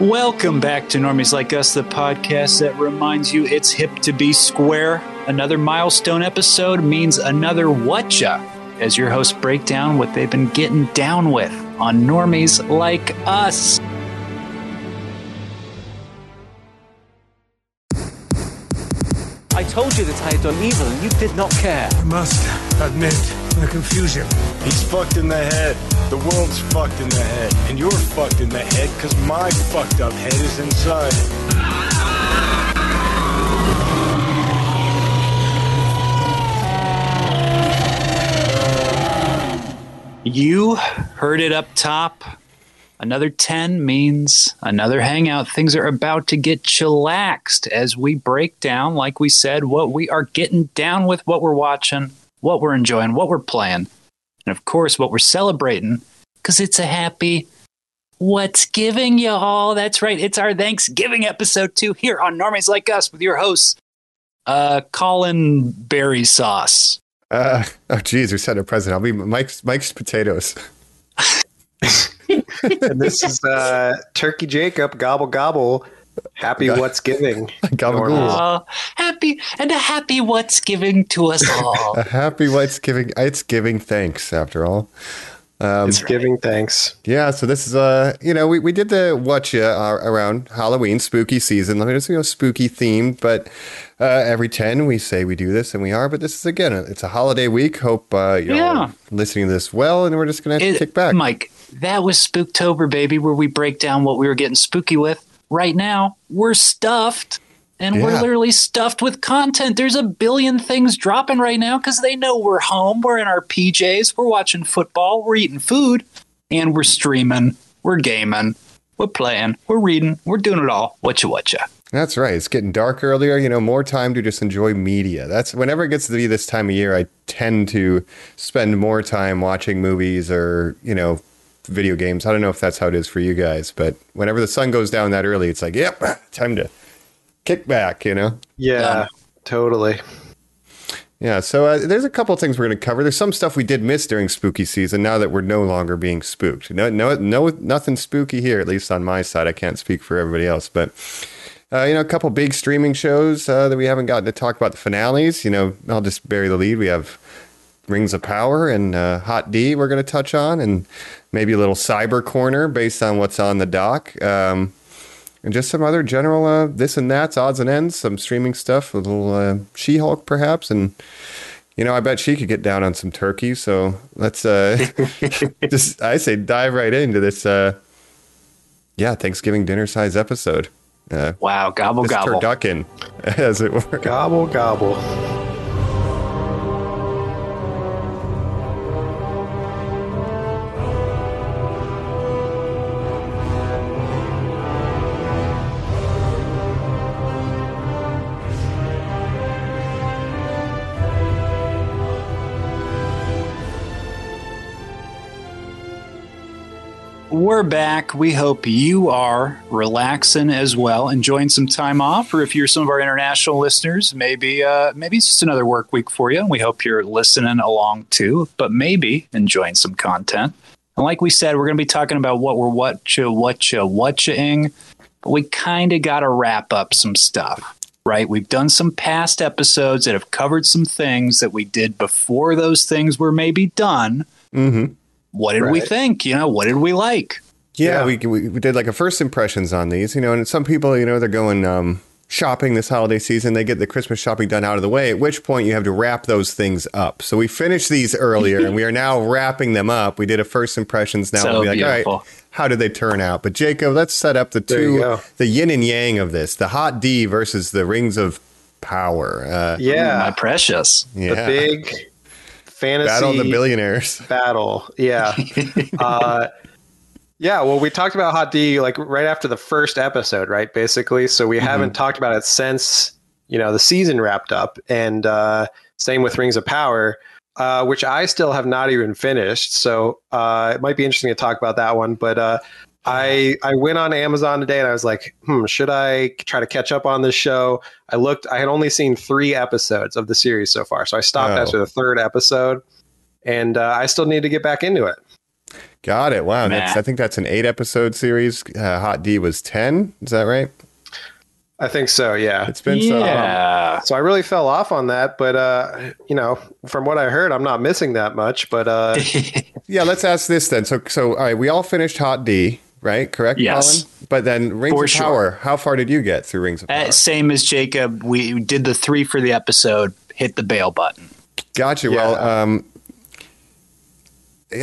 Welcome back to Normies Like Us, the podcast that reminds you it's hip to be square. Another milestone episode means another whatcha, as your hosts break down what they've been getting down with on Normies Like Us. I told you that I had done evil and you did not care. I must admit the confusion. He's fucked in the head. The world's fucked in the head. And you're fucked in the head because my fucked up head is inside. You heard it up top. Another 10 means another hangout. Things are about to get chillaxed as we break down, like we said, what we are getting down with, what we're watching, what we're enjoying, what we're playing, and of course, what we're celebrating, because it's a happy What's Giving, y'all. That's right. It's our Thanksgiving episode, too, here on Normies Like Us with your hosts, uh, Colin Berry Sauce. Uh, oh, geez, we said a president. I'll be Mike's Mike's potatoes. and this is uh, Turkey Jacob, gobble gobble. Happy what's giving. Gobble Normies. Uh, happy and a happy What's Giving to us all. A happy what's giving. It's giving thanks after all. Um, It's giving thanks. yeah, so this is uh, you know, we, we did the watch uh, around Halloween, spooky season. Let me just you know spooky themed, but uh, every ten we say we do this, and we are. But this is again, it's a holiday week. Hope uh, you're Yeah. listening to this well, and we're just gonna It- kick back. Mike, that was Spooktober, baby, where we break down what we were getting spooky with. Right now, we're stuffed. And we're literally stuffed with content. There's a billion things dropping right now because they know we're home. We're in our PJs. We're watching football. We're eating food. And we're streaming. We're gaming. We're playing. We're reading. We're doing it all. Whatcha, whatcha. That's right. It's getting dark earlier. You know, more time to just enjoy media. That's whenever it gets to be this time of year, I tend to spend more time watching movies or, you know, video games. I don't know if that's how it is for you guys, but whenever the sun goes down that early, it's like, yep, time to kick back, you know? Yeah, Done. totally. Yeah, so uh, there's a couple of things we're going to cover. There's some stuff we did miss during spooky season. Now that we're no longer being spooked, no, no, no, nothing spooky here. At least on my side, I can't speak for everybody else. But uh, you know, a couple big streaming shows uh, that we haven't gotten to talk about the finales. You know, I'll just bury the lead. We have Rings of Power and uh, Hot D. We're going to touch on, and maybe a little Cyber Corner based on what's on the dock. Um, and just some other general uh, this and that's odds and ends, some streaming stuff, a little uh, She Hulk perhaps, and you know I bet she could get down on some turkey. So let's uh, just I say dive right into this. Uh, yeah, Thanksgiving dinner size episode. Uh, Wow. Gobble, this gobble. turducken, as it were. Gobble gobble. We're back. We hope you are relaxing as well, enjoying some time off. Or if you're some of our international listeners, maybe uh, maybe it's just another work week for you. And we hope you're listening along too, but maybe enjoying some content. And like we said, we're going to be talking about what we're whatcha whatcha whatchaing, but we kind of got to wrap up some stuff, right? We've done some past episodes that have covered some things that we did before those things were maybe done. Mm-hmm. What did we think? You know, what did we like? Yeah, Yeah. We, we we did like a first impressions on these, you know, and some people, you know, they're going um, shopping this holiday season. They get the Christmas shopping done out of the way. At which point you have to wrap those things up. So we finished these earlier, and we are now wrapping them up. We did a first impressions. Now So we'll be like, all beautiful. right, how did they turn out? But Jacob, let's set up the There two, the yin and yang of this: the hot D versus the rings of power. Uh, My Yeah, precious. yeah, the big fantasy battle of the billionaires. battle. Yeah. uh, yeah. Well, we talked about Hot D like right after the first episode, right? Basically. So we haven't talked about it since, you know, the season wrapped up. And uh, same with Rings of Power, uh, which I still have not even finished. So uh, it might be interesting to talk about that one. But uh, I I went on Amazon today and I was like, hmm, should I try to catch up on this show? I looked, I had only seen three episodes of the series so far. So I stopped Oh. after the third episode and uh, I still need to get back into it. Got it. Wow. That's, I think that's an eight episode series. Uh, Hot D was 10. Is that right? I think so. Yeah. It's been so long. So I really fell off on that, but uh, you know, from what I heard, I'm not missing that much. But uh, Yeah, let's ask this then. So, so all right, we all finished Hot D, right? Correct, Yes. Colin? But then Rings For of sure. Power, how far did you get through Rings of Power? Uh, same as Jacob. We did the three for the episode. Hit the bail button. Gotcha. Yeah. Well, um,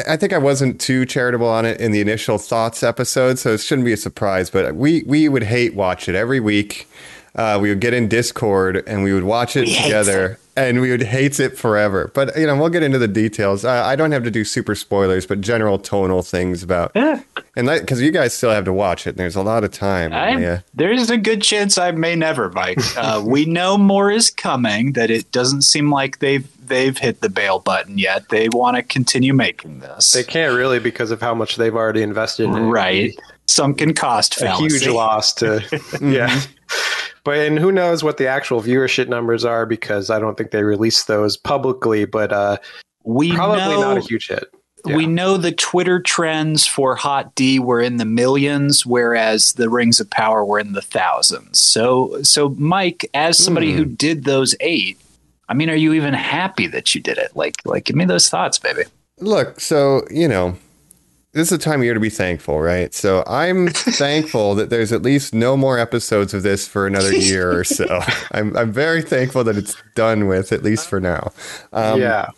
I think I wasn't too charitable on it in the initial thoughts episode, so it shouldn't be a surprise. But we we would hate watch it every week. Uh, we would get in Discord and we would watch it We hates together, and we would hate it forever. But you know, we'll get into the details. I, I don't have to do super spoilers, but general tonal things about Yeah. and because you guys still have to watch it. And there's a lot of time. Yeah. There's a good chance I may never, Mike. Uh, we know more is coming. That it doesn't seem like they've they've hit the bail button yet. They want to continue making this. they can't really because of how much they've already invested in it. right. Sunken cost A huge loss to, yeah. But and who knows what the actual viewership numbers are because I don't think they released those publicly. But uh, We probably know, not a huge hit. Yeah. We know the Twitter trends for Hot D were in the millions, whereas the Rings of Power were in the thousands. So, so Mike, as somebody Hmm. who did those eight, I mean, are you even happy that you did it? Like, like, give me those thoughts, baby. Look, so you know, this is a time of year to be thankful, right? So I'm thankful that there's at least no more episodes of this for another year or so. I'm I'm very thankful that it's done with at least for now. Um, yeah.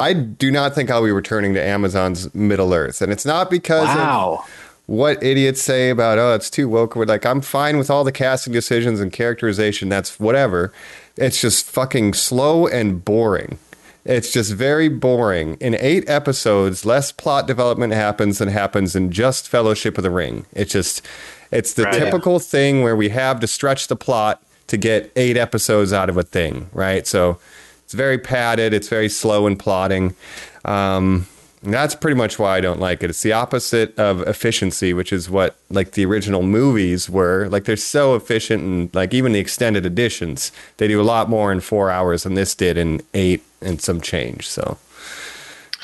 I do not think I'll be returning to Amazon's Middle Earth, and it's not because of what idiots say about oh it's too woke. Or like I'm fine with all the casting decisions and characterization. That's whatever. It's just fucking slow and boring. It's just very boring. In eight episodes, less plot development happens than happens in just Fellowship of the Ring. It's just it's the Right. typical thing where we have to stretch the plot to get eight episodes out of a thing, right? So it's very padded. It's very slow in plotting. Um, and that's pretty much why I don't like it. It's the opposite of efficiency, which is what like the original movies were. Like they're so efficient, and like even the extended editions, they do a lot more in four hours than this did in eight and some change. So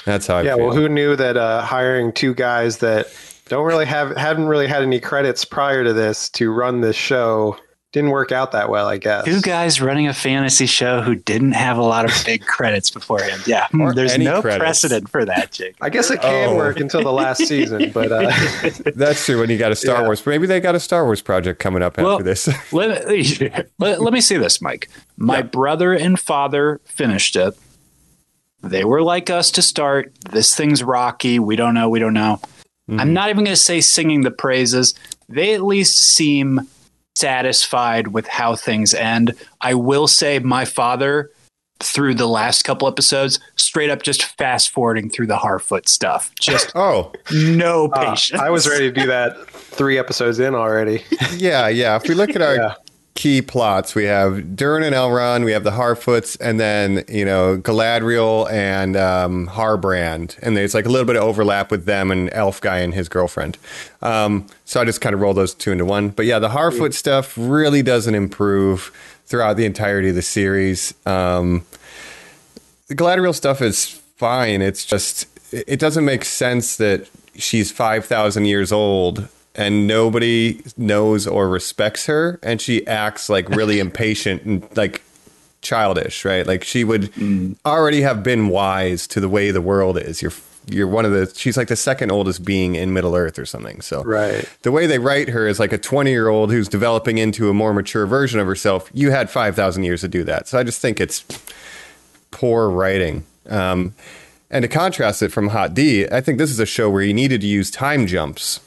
that's how I Yeah, feel. well, who knew that uh, hiring two guys that don't really have hadn't really had any credits prior to this to run this show didn't work out that well, I guess. Two guys running a fantasy show who didn't have a lot of big credits beforehand. Yeah, Or there's no credits. precedent for that, Jake. I guess it can Oh. work until the last season, but uh, that's true. When you got a Star Yeah. Wars, maybe they got a Star Wars project coming up after this. let, let, let me see this, Mike. My brother and father finished it. They were like us to start. This thing's rocky. We don't know. We don't know. I'm not even going to say singing the praises. They at least seem satisfied with how things end. I will say my father through the last couple episodes straight up just fast forwarding through the Harfoot stuff. Just oh, no uh, patience. I was ready to do that three episodes in already. yeah, yeah. If we look at our Yeah. Key plots, we have Durin and Elrond, we have the Harfoots, and then you know Galadriel and um, Halbrand, and there's like a little bit of overlap with them and Elf guy and his girlfriend. Um, so I just kind of roll those two into one. But yeah, the Harfoot stuff really doesn't improve throughout the entirety of the series. Um, the Galadriel stuff is fine. It's just it it doesn't make sense that she's five thousand years old and nobody knows or respects her, and she acts like really impatient and like childish, right? Like she would already have been wise to the way the world is. You're you're one of the she's like the second oldest being in Middle Earth or something. So Right. the way they write her is like a 20 year old who's developing into a more mature version of herself. You had 5,000 years to do that. So I just think it's poor writing. Um, and to contrast it from Hot D, I think this is a show where you needed to use time jumps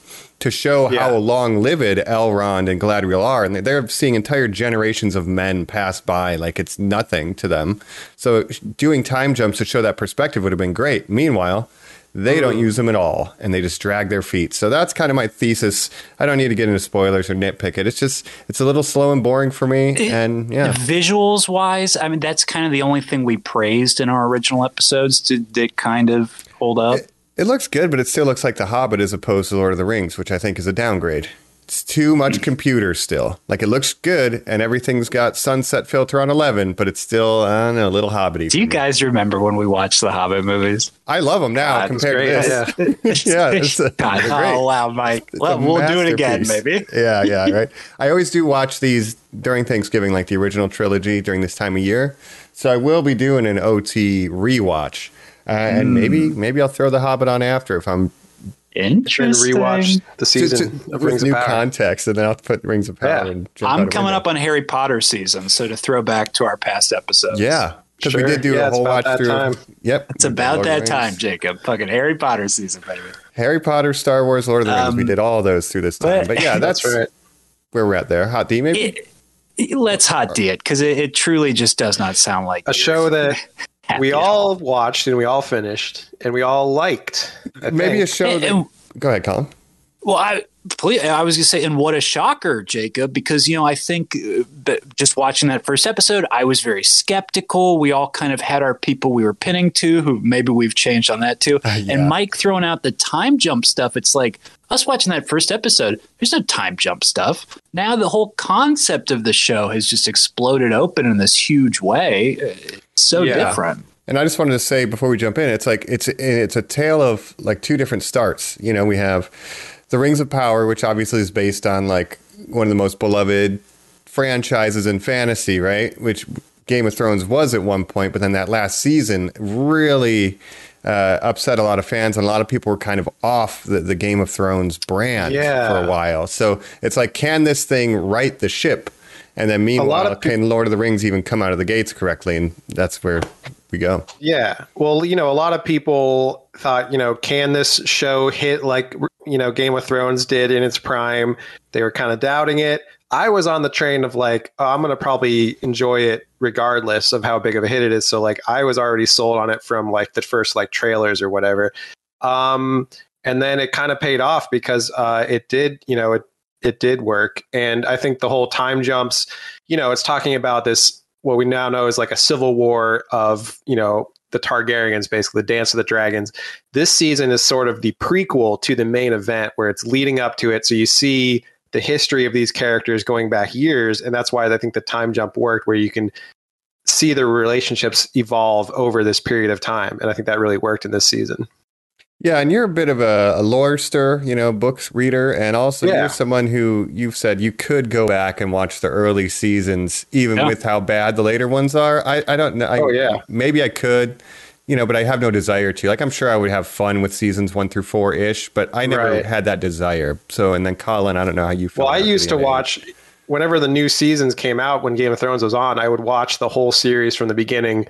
to show Yeah. how long lived Elrond and Galadriel are. And they're seeing entire generations of men pass by like it's nothing to them. So doing time jumps to show that perspective would have been great. Meanwhile, they don't mm. use them at all and they just drag their feet. So that's kind of my thesis. I don't need to get into spoilers or nitpick it. It's just, it's a little slow and boring for me. and yeah. Visuals wise, I mean, that's kind of the only thing we praised in our original episodes. Did it kind of hold up? It looks good, but it still looks like The Hobbit as opposed to Lord of the Rings, which I think is a downgrade. it's too much computer still. Like it looks good and everything's got sunset filter on 11, but it's still, I don't know, a little hobbity. Do you guys remember when we watched the Hobbit movies? I love them now God, compared to this. Yeah, it's, uh, God, oh wow, Mike. It's Well, we'll do it again, maybe. yeah, yeah, right. I always do watch these during Thanksgiving, like the original trilogy during this time of year. So I will be doing an OT rewatch, uh, and Hmm. maybe maybe I'll throw The Hobbit on after if I'm Then Interesting. rewatch the season to- of with Rings new of Power. context, and then I'll put Rings of Power. Yeah. And jump I'm coming window. up on Harry Potter season, so to throw back to our past episodes. Yeah, because Sure. we did do Yeah, a it's whole about watch that through. time. Yep, It's about Lord of that time, Rings. Jacob. Fucking Harry Potter season, baby. Harry Potter, Star Wars, Lord of the Rings. we Um, did all those through this time. but- But yeah, that's, That's right. where we're at there. Hot D, maybe. It, it- let's hot D it because it, it truly just does not sound like A you. show that Happy we at all watched and we all finished and we all liked. I maybe a show. And- That, and- go ahead, Colin. Well, I please, I was gonna say, and what a shocker, Jacob, because you know I think uh, just watching that first episode, I was very skeptical. We all kind of had our people we were pinning to, who maybe we've changed on that too. yeah. And Mike throwing out the time jump stuff, it's like us watching that first episode. There's no time jump stuff. Now the whole concept of the show has just exploded open in this huge way. It's so Yeah. different. And I just wanted to say before we jump in, it's like it's it's a tale of like two different starts. You know, we have the Rings of Power, which obviously is based on like one of the most beloved franchises in fantasy, right? Which Game of Thrones was at one point, but then that last season really uh, upset a lot of fans, and a lot of people were kind of off the, the Game of Thrones brand Yeah. for a while. So it's like, can this thing right the ship? And then meanwhile, can Lord of the Rings even come out of the gates correctly? And that's where we go. Yeah. Well, you know, a lot of people thought, you know, can this show hit like, you know, Game of Thrones did in its prime? They were kind of doubting it. I was on the train of like, oh, I'm going to probably enjoy it regardless of how big of a hit it is. So, like, I was already sold on it from like the first like trailers or whatever. Um, and then it kind of paid off because uh, it did, you know, it, it did work. And I think the whole time jumps, you know, it's talking about this what we now know is like a civil war of you know the Targaryens, basically the Dance of the Dragons. This season is sort of the prequel to the main event, where it's leading up to it. So you see the history of these characters going back years, and that's why I think the time jump worked, where you can see their relationships evolve over this period of time, and I think that really worked in this season. Yeah, and you're a bit of a, a lorester, you know, books reader, and also Yeah. you're someone who you've said you could go back and watch the early seasons, even Yeah. with how bad the later ones are. I, I don't know. I, Oh, yeah. maybe I could, you know, but I have no desire to. Like, I'm sure I would have fun with seasons one through four ish, but I never Right. had that desire. So, and then Colin, I don't know how you feel. Well, I used to watch whenever the new seasons came out when Game of Thrones was on. I would watch the whole series from the beginning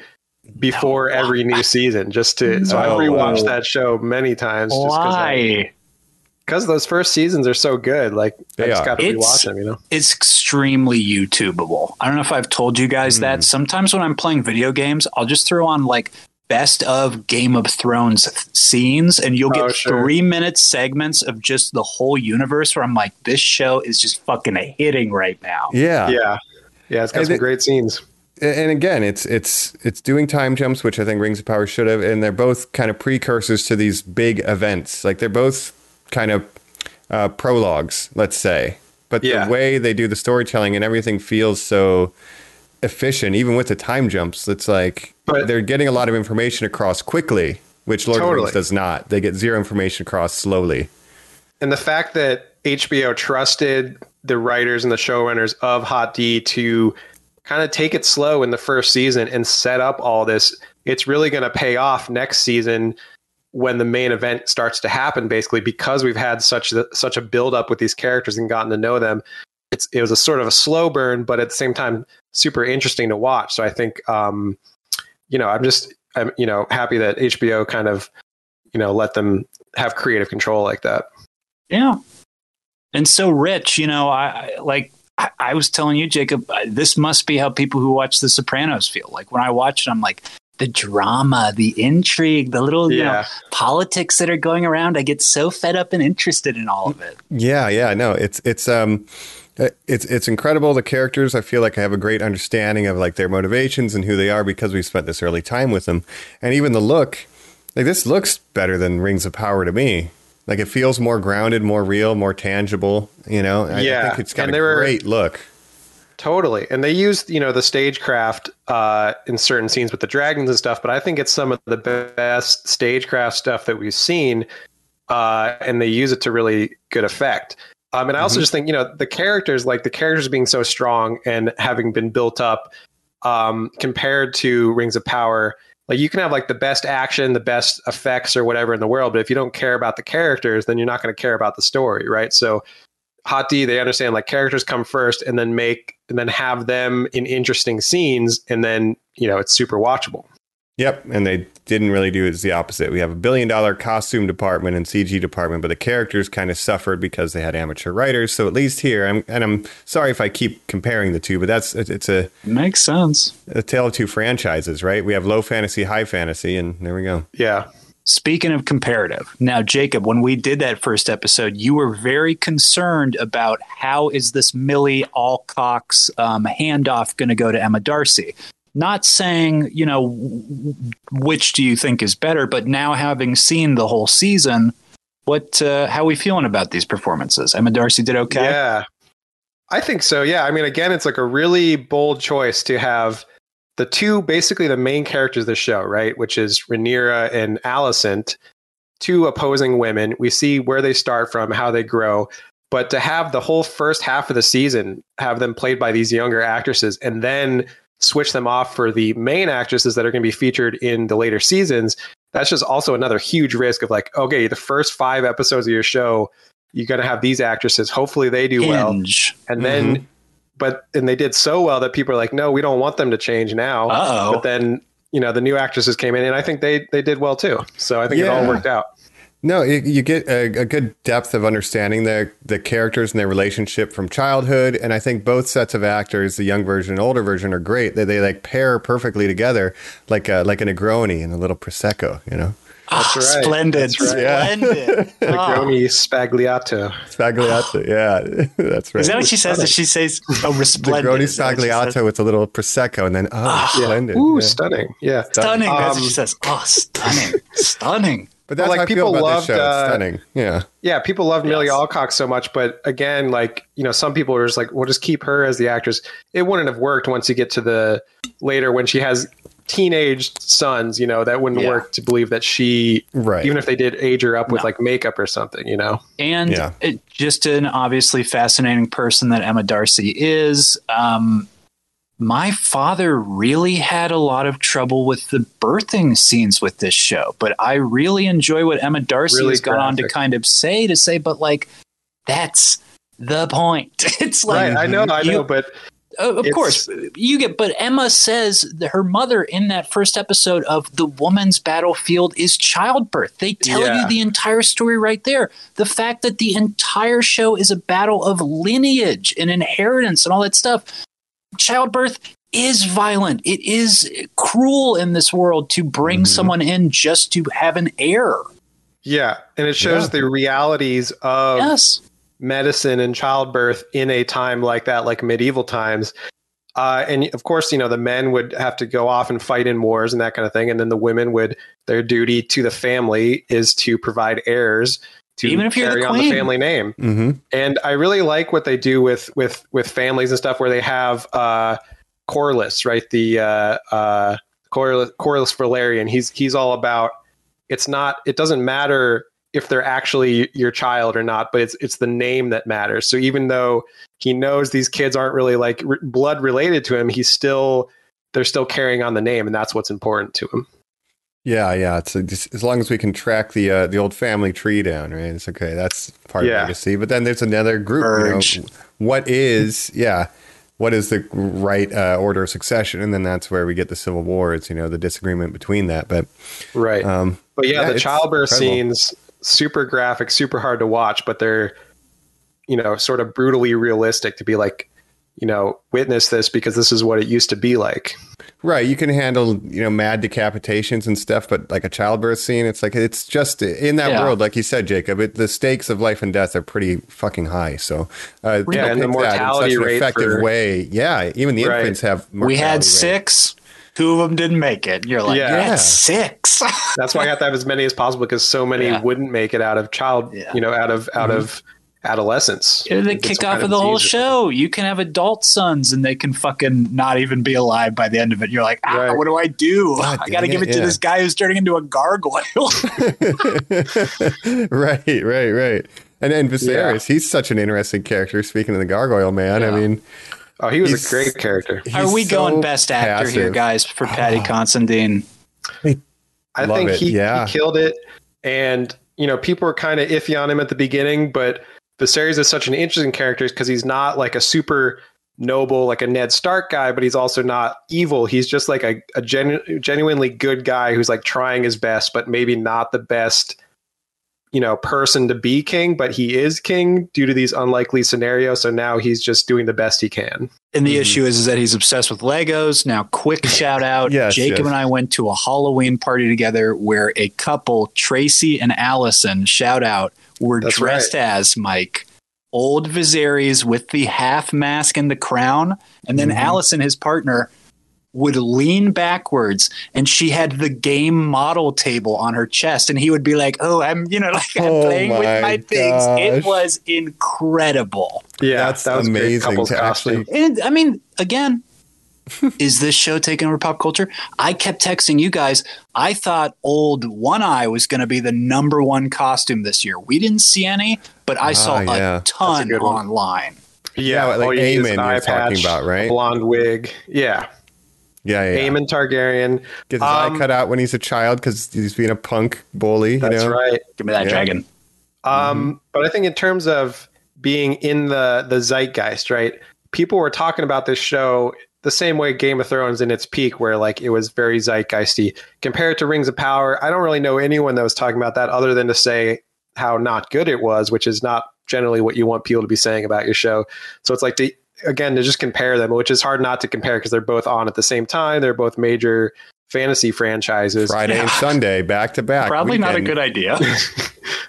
before every new season, just to. So I've No. rewatched that show many times. just 'cause I- Why? because those first seasons are so good. Like They I just got to It's- rewatch them. You know, it's extremely YouTubeable. I don't know if I've told you guys Hmm. that. Sometimes when I'm playing video games, I'll just throw on like best of Game of Thrones scenes, and you'll get Oh, sure. three minute segments of just the whole universe where I'm like, this show is just fucking hitting right now. Yeah. yeah, yeah, it's got And some it- great scenes. and again, it's it's it's doing time jumps, which I think Rings of Power should have, and they're both kind of precursors to these big events. Like they're both kind of uh, prologues, let's say. But Yeah. the way they do the storytelling and everything feels so efficient, even with the time jumps. It's like But- they're getting a lot of information across quickly, which Lord of the Rings does not. They get zero information across slowly. And the fact that HBO trusted the writers and the showrunners of Hot D to kind of take it slow in the first season and set up all this, it's really going to pay off next season when the main event starts to happen. Basically, because we've had such the, such a build up with these characters and gotten to know them. It's it was a sort of a slow burn, but at the same time, super interesting to watch. So I think, um, you know, I'm just I'm you know happy that HBO kind of you know let them have creative control like that. Yeah. And so rich, you know, I, I like I, I was telling you, Jacob, this must be how people who watch The Sopranos feel. Like when I watch it, I'm like, the drama, the intrigue, the little you know, politics that are going around. I get so fed up and interested in all of it. Yeah, yeah, no, it's it's um it's it's incredible the characters. I feel like I have a great understanding of like their motivations and who they are because we spent this early time with them. And even the look, like this looks better than Rings of Power to me. Like it feels more grounded, more real, more tangible. You know, I, I Yeah, think it's got and a there were- great look. Totally. And they used, you know, the stagecraft uh, in certain scenes with the dragons and stuff, but I think it's some of the best stagecraft stuff that we've seen. Uh, and they use it to really good effect. Um, and I also just think, you know, the characters, like the characters being so strong and having been built up um, compared to Rings of Power, like you can have like the best action, the best effects or whatever in the world, but if you don't care about the characters, then you're not going to care about the story, right? So Hot D, they understand like characters come first and then make and then have them in interesting scenes and then, you know, it's super watchable. Yep, and they didn't really do it as the opposite. We have a billion dollar costume department and CG department, but the characters kind of suffered because they had amateur writers. So at least here, I'm, and I'm sorry if I keep comparing the two, but that's it's a, Makes sense. a tale of two franchises, right? We have low fantasy, high fantasy, and there we go. Yeah. Speaking of comparative, now Jacob, when we did that first episode, you were very concerned about how is this Millie Alcock's um, handoff going to go to Emma D'Arcy. Not saying you know which do you think is better, but now having seen the whole season, what uh, how are we feeling about these performances? Emma D'Arcy did okay. Yeah. I think so. Yeah. I mean, again, it's like a really bold choice to have the two basically the main characters of the show, right? Which is Rhaenyra and Alicent, two opposing women. We see where they start from, how they grow. But to have the whole first half of the season have them played by these younger actresses and then switch them off for the main actresses that are going to be featured in the later seasons, that's just also another huge risk of like, okay, the first five episodes of your show, you're going to have these actresses. Hopefully they do well. Hinge. And then, mm-hmm. but, and they did so well that people are like, no, we don't want them to change now. Uh-oh. But then, you know, the new actresses came in and I think they, they did well too. So I think it all worked out. No, you, you get a, a good depth of understanding the the characters and their relationship from childhood, and I think both sets of actors, the young version and older version, are great. They, they like pair perfectly together, like a, like a Negroni and a little prosecco. You know, Ah, right. Splendid. That's right. Splendid. Ah. Negroni Sbagliato. sbagliato. yeah, that's right. Is that what she says? Does she says, "Oh, resplendent"? Negroni Is that what she says? sbagliato with a little prosecco, and then oh, splendid. Ooh, yeah. stunning. Yeah. Stunning. That's what Um, she says. Oh, stunning. stunning. But that's Well, how like, I feel people about loved, this show. It's uh, stunning. Yeah. Yeah, people love Millie Alcock so much, but again, like you know, some people are just like, "We'll just keep her as the actress." It wouldn't have worked once you get to the later when she has teenage sons. You know, that wouldn't Yeah. work to believe that she, Right. even if they did age her up with like makeup or something. You know, and Yeah. it, just an obviously fascinating person that Emma D'Arcy is. Um, my father really had a lot of trouble with the birthing scenes with this show, but I really enjoy what Emma D'Arcy Really has gone on to kind of say to say, but like that's the point. It's like right? I know, I you- know, but Uh, of course, you get. But Emma says that her mother in that first episode of the woman's battlefield is childbirth. They tell Yeah. you the entire story right there. The fact that the entire show is a battle of lineage and inheritance and all that stuff. Childbirth is violent. It is cruel in this world to bring Mm-hmm. someone in just to have an heir. yeah, and it shows Yeah. the realities of Yes. medicine and childbirth in a time like that, like medieval times. Uh, and of course, you know, the men would have to go off and fight in wars and that kind of thing. And then the women would, their duty to the family is to provide heirs to Even if you're the carry on the family name. Mm-hmm. And I really like what they do with, with, with families and stuff where they have, uh, Corlys, right? The, uh, uh, Corlys, Corlys Velaryon. He's, he's all about, it's not, it doesn't matter if they're actually your child or not, but it's it's the name that matters. So even though he knows these kids aren't really like r- blood related to him, he's still they're still carrying on the name, and that's what's important to him. Yeah, yeah. It's a, just, as long as we can track the uh, the old family tree down, right? It's okay. That's part Yeah. of legacy. But then there's another group. You know, what is yeah? What is the right uh, order of succession? And then that's where we get the civil war. It's you know the disagreement between that. But Right. um, but yeah, yeah, the childbirth incredible. scenes super graphic, super hard to watch, but they're you know sort of brutally realistic to be like you know witness this because this is what it used to be like. Right, you can handle you know mad decapitations and stuff, but like a childbirth scene, it's like it's just in that Yeah. world, like you said, Jacob. It, the stakes of life and death are pretty fucking high. So uh, Yeah, and the depict that in such an rate effective for- way. Yeah, even the Right. infants have. We had rate. six. two of them didn't make it. You're like, Yeah. Yeah. six. That's why I have to have as many as possible because so many Yeah. wouldn't make it out of child, Yeah. you know, out of out Mm-hmm. of adolescence. You're the It's kick-off of the whole disease. show. You can have adult sons and they can fucking not even be alive by the end of it. You're like, ah, Right. what do I do? God I got to give it, it to yeah. this guy who's turning into a gargoyle. right, right, right. And then Viserys, he's such an interesting character. Speaking of the Gargoyle Man, I mean, Oh, he was a great character. Are we so going best actor here, guys, for Paddy Considine? I Love think he, yeah. he killed it. And, you know, people were kind of iffy on him at the beginning, but Viserys is such an interesting character because he's not like a super noble, like a Ned Stark guy, but he's also not evil. He's just like a, a genu- genuinely good guy who's like trying his best, but maybe not the best, you know, person to be king, but he is king due to these unlikely scenarios. So now he's just doing the best he can. And the Mhm. issue is, is that he's obsessed with Legos. Now, quick shout out. Yes, Jacob yes. and I went to a Halloween party together where a couple, Tracy and Allison, shout out, were That's dressed as Mike, old Viserys with the half mask and the crown. And then Mhm. Allison, his partner, would lean backwards and she had the game model table on her chest and he would be like oh i'm you know like i'm Oh playing with my my things it was incredible Yeah, That's that was a great amazing to costume. actually- and I mean, again, is this show taking over pop culture? I kept texting you guys. I thought old One Eye was going to be the number one costume this year. We didn't see any, but I saw Ah, yeah. a ton good one. online. Yeah, like all you need is Aemond an you're eye talking about, right? a blonde wig. Yeah, yeah, yeah. Aemond Targaryen. Gets his Um, eye cut out when he's a child because he's being a punk bully. You That's know? right. Give me that Yeah. dragon. Um, But I think in terms of being in the the zeitgeist, right? People were talking about this show the same way Game of Thrones in its peak, where like it was very zeitgeisty. Compared to Rings of Power, I don't really know anyone that was talking about that other than to say how not good it was, which is not generally what you want people to be saying about your show. So it's like to again to just compare them, which is hard not to compare because they're both on at the same time. They're both major fantasy franchises. Friday and Sunday back to back. Probably not a good idea.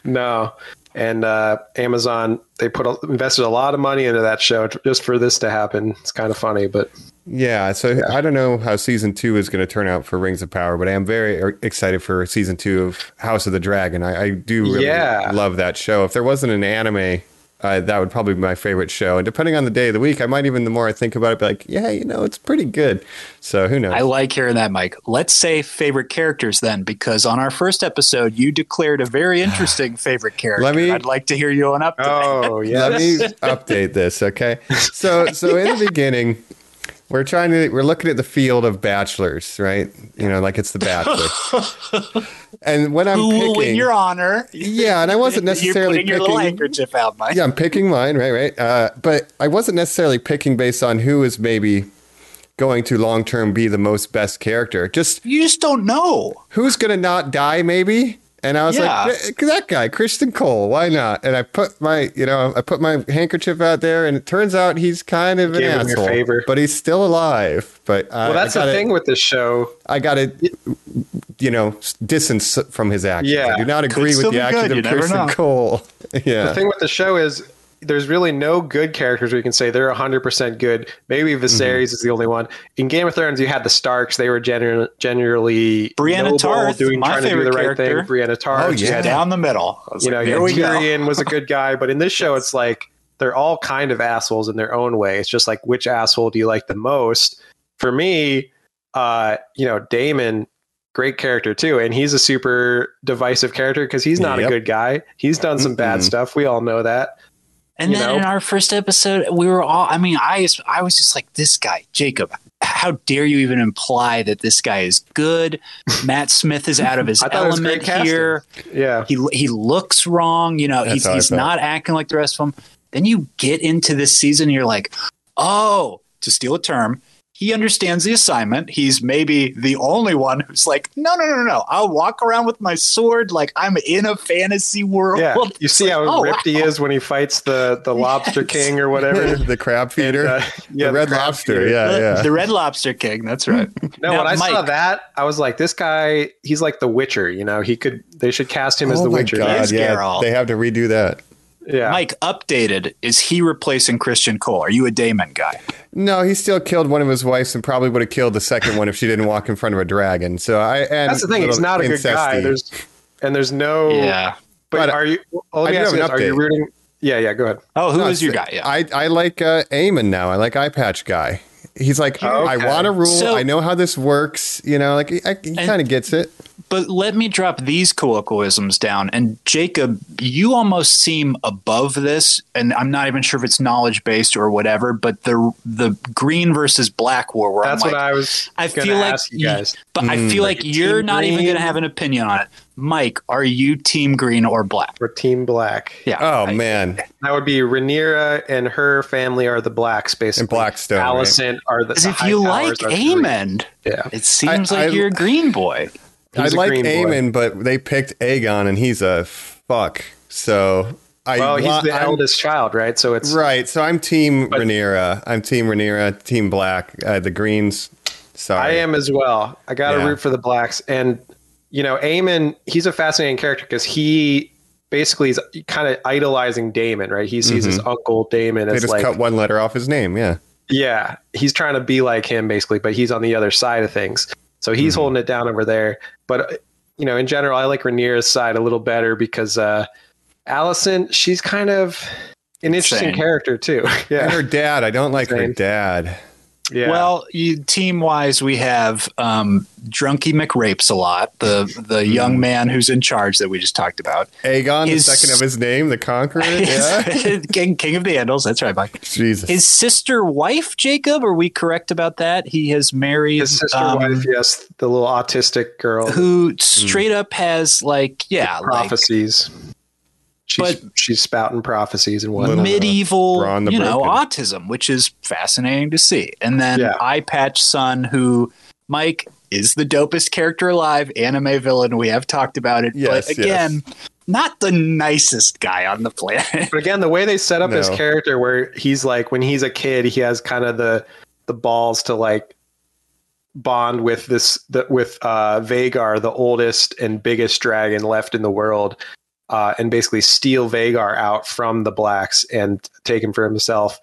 No. And uh, Amazon, they put a, invested a lot of money into that show t- just for this to happen. It's kind of funny, but Yeah, so I don't know how season two is going to turn out for Rings of Power, but I am very er- excited for season two of House of the Dragon. I, I do really Yeah. love that show. If there wasn't an anime, uh, that would probably be my favorite show. And depending on the day of the week, I might even, the more I think about it, be like, yeah, you know, it's pretty good. So who knows? I like hearing that, Mike. Let's say favorite characters then, because on our first episode, you declared a very interesting favorite character. Let me- I'd like to hear you on up. oh yeah, Let me update this, okay? So, so in the beginning, we're trying to we're looking at the field of bachelors, right? You know, like it's the Bachelor. and when I'm Who will win picking, your honor? yeah, and I wasn't necessarily putting your little picking. handkerchief out, Mike. Yeah, I'm picking mine, right, right. Uh, but I wasn't necessarily picking based on who is maybe going to long term be the most best character. Just You just don't know. who's gonna not die, maybe. And I was Yeah. like, "Eh, that guy, Criston Cole, why not? And I put my, you know, I put my handkerchief out there, and it turns out he's kind of an Gave your asshole, favor. but he's still alive. But uh, well, that's I the gotta, thing with this show. I got to, you know, distance from his actions. Yeah. I do not agree with the be actions good, of never Christian know. Cole. yeah. The thing with the show is there's really no good characters where you can say they're 100% good. Maybe Mm-hmm. Viserys is the only one. In Game of Thrones, you had the Starks. They were gener- generally Brienne noble, Tarth, doing my trying to do the right character. thing. Brienne Tarth. Oh, yeah. Down the middle. You know, like, here we go. Tyrion was a good guy, but in this show, it's like they're all kind of assholes in their own way. It's just like which asshole do you like the most? For me, uh, you know, Daemon, great character too, and he's a super divisive character because he's not Yep. a good guy. He's done some bad Mm-mm. stuff. We all know that. And you then know? in our first episode, we were all, I mean, I, I was just like, this guy, Jacob, how dare you even imply that this guy is good? Matt Smith is out of his I thought it was element here. Yeah, He, he looks wrong. You know, That's he's, he's not acting like the rest of them. Then you get into this season, you're like, oh, to steal a term, he understands the assignment. He's maybe the only one who's like, no, no, no, no. I'll walk around with my sword like I'm in a fantasy world. yeah. You see how Oh, ripped he is when he fights the the Lobster Yes. King or whatever. the crab feeder. And, uh, yeah, the red crab lobster. feeder. Yeah, the, yeah. the Red Lobster King. That's right. No, Now, when I saw that, I was like, this guy, he's like the Witcher. You know, he could. They should cast him as oh the my Witcher. God, yeah, Geralt. they have to redo that. Yeah. Mike, updated. Is he replacing Criston Cole? Are you a Daemon guy? No, he still killed one of his wives and probably would have killed the second one if she didn't walk in front of a dragon. So I and That's the thing. He's not a good guy. There's and there's no. Yeah. But, But are you? Well, let me ask you this, Are you rooting? Yeah, yeah. Go ahead. Oh, who No, is your guy? Yeah. I, I like uh, Aemond now. I like Eye Patch guy. He's like, I Okay. want to rule. So- I know how this works. You know, like I, he kind of gets it. But let me drop these colloquialisms down. And Jacob, you almost seem above this, and I'm not even sure if it's knowledge based or whatever. But the the green versus black war, where That's I'm what like, I was. I feel like ask you guys. but I feel hmm. like you're team not even going to have an opinion on it. Mike, are you team green or black? For Team Black. Yeah. Oh I- man, That would be Rhaenyra and her family are the blacks, basically. And Blackstone, right? Allison are the. Because the if you like Towers are the green. Aemond, Yeah. it seems I- like I- you're a green boy. I He's a like green boy. Aemond, but they picked Aegon, and he's a fuck. So I Well, he's the I'm- eldest child, right? So it's Right. So I'm Team But- Rhaenyra. I'm Team Rhaenyra. Team Black. Uh, the Greens. Sorry. I am as well. I got to Yeah. root for the blacks, and you know, Aemond. He's a fascinating character because he basically is kind of idolizing Daemon, right? He sees his uncle Daemon Mm-hmm. They as just like, cut one letter off his name. Yeah. yeah, he's trying to be like him basically, but he's on the other side of things. So he's Mm-hmm. holding it down over there. But uh, you know, in general, I like Rhaenyra's side a little better because uh, Alicent, she's kind of an interesting Insane. character too. yeah, And her dad. I don't like her dad. Yeah. Well, you, team wise, we have um, Drunky McRapes a lot, the the Mm-hmm. young man who's in charge that we just talked about. Aegon, His- the second of his name, the Conqueror. Yeah. King, King of the Andals. That's right, Mike. Jesus. His sister wife, Jacob. Are we correct about that? He has married his sister um, wife, yes, the little autistic girl. who straight up has like yeah, like prophecies. She's But- she's spouting prophecies and whatnot. Medieval, Braun the you know, Broken. autism, which is fascinating to see. And then Yeah. Eye Patch Son, who Mike is the dopest character alive, anime villain. We have talked about it, Yes, but again, not the nicest guy on the planet. But again, the way they set up his character, where he's like when he's a kid, he has kind of the the balls to like bond with this the, with uh, Vhagar, the oldest and biggest dragon left in the world, uh, and basically steal Vhagar out from the blacks and take him for himself.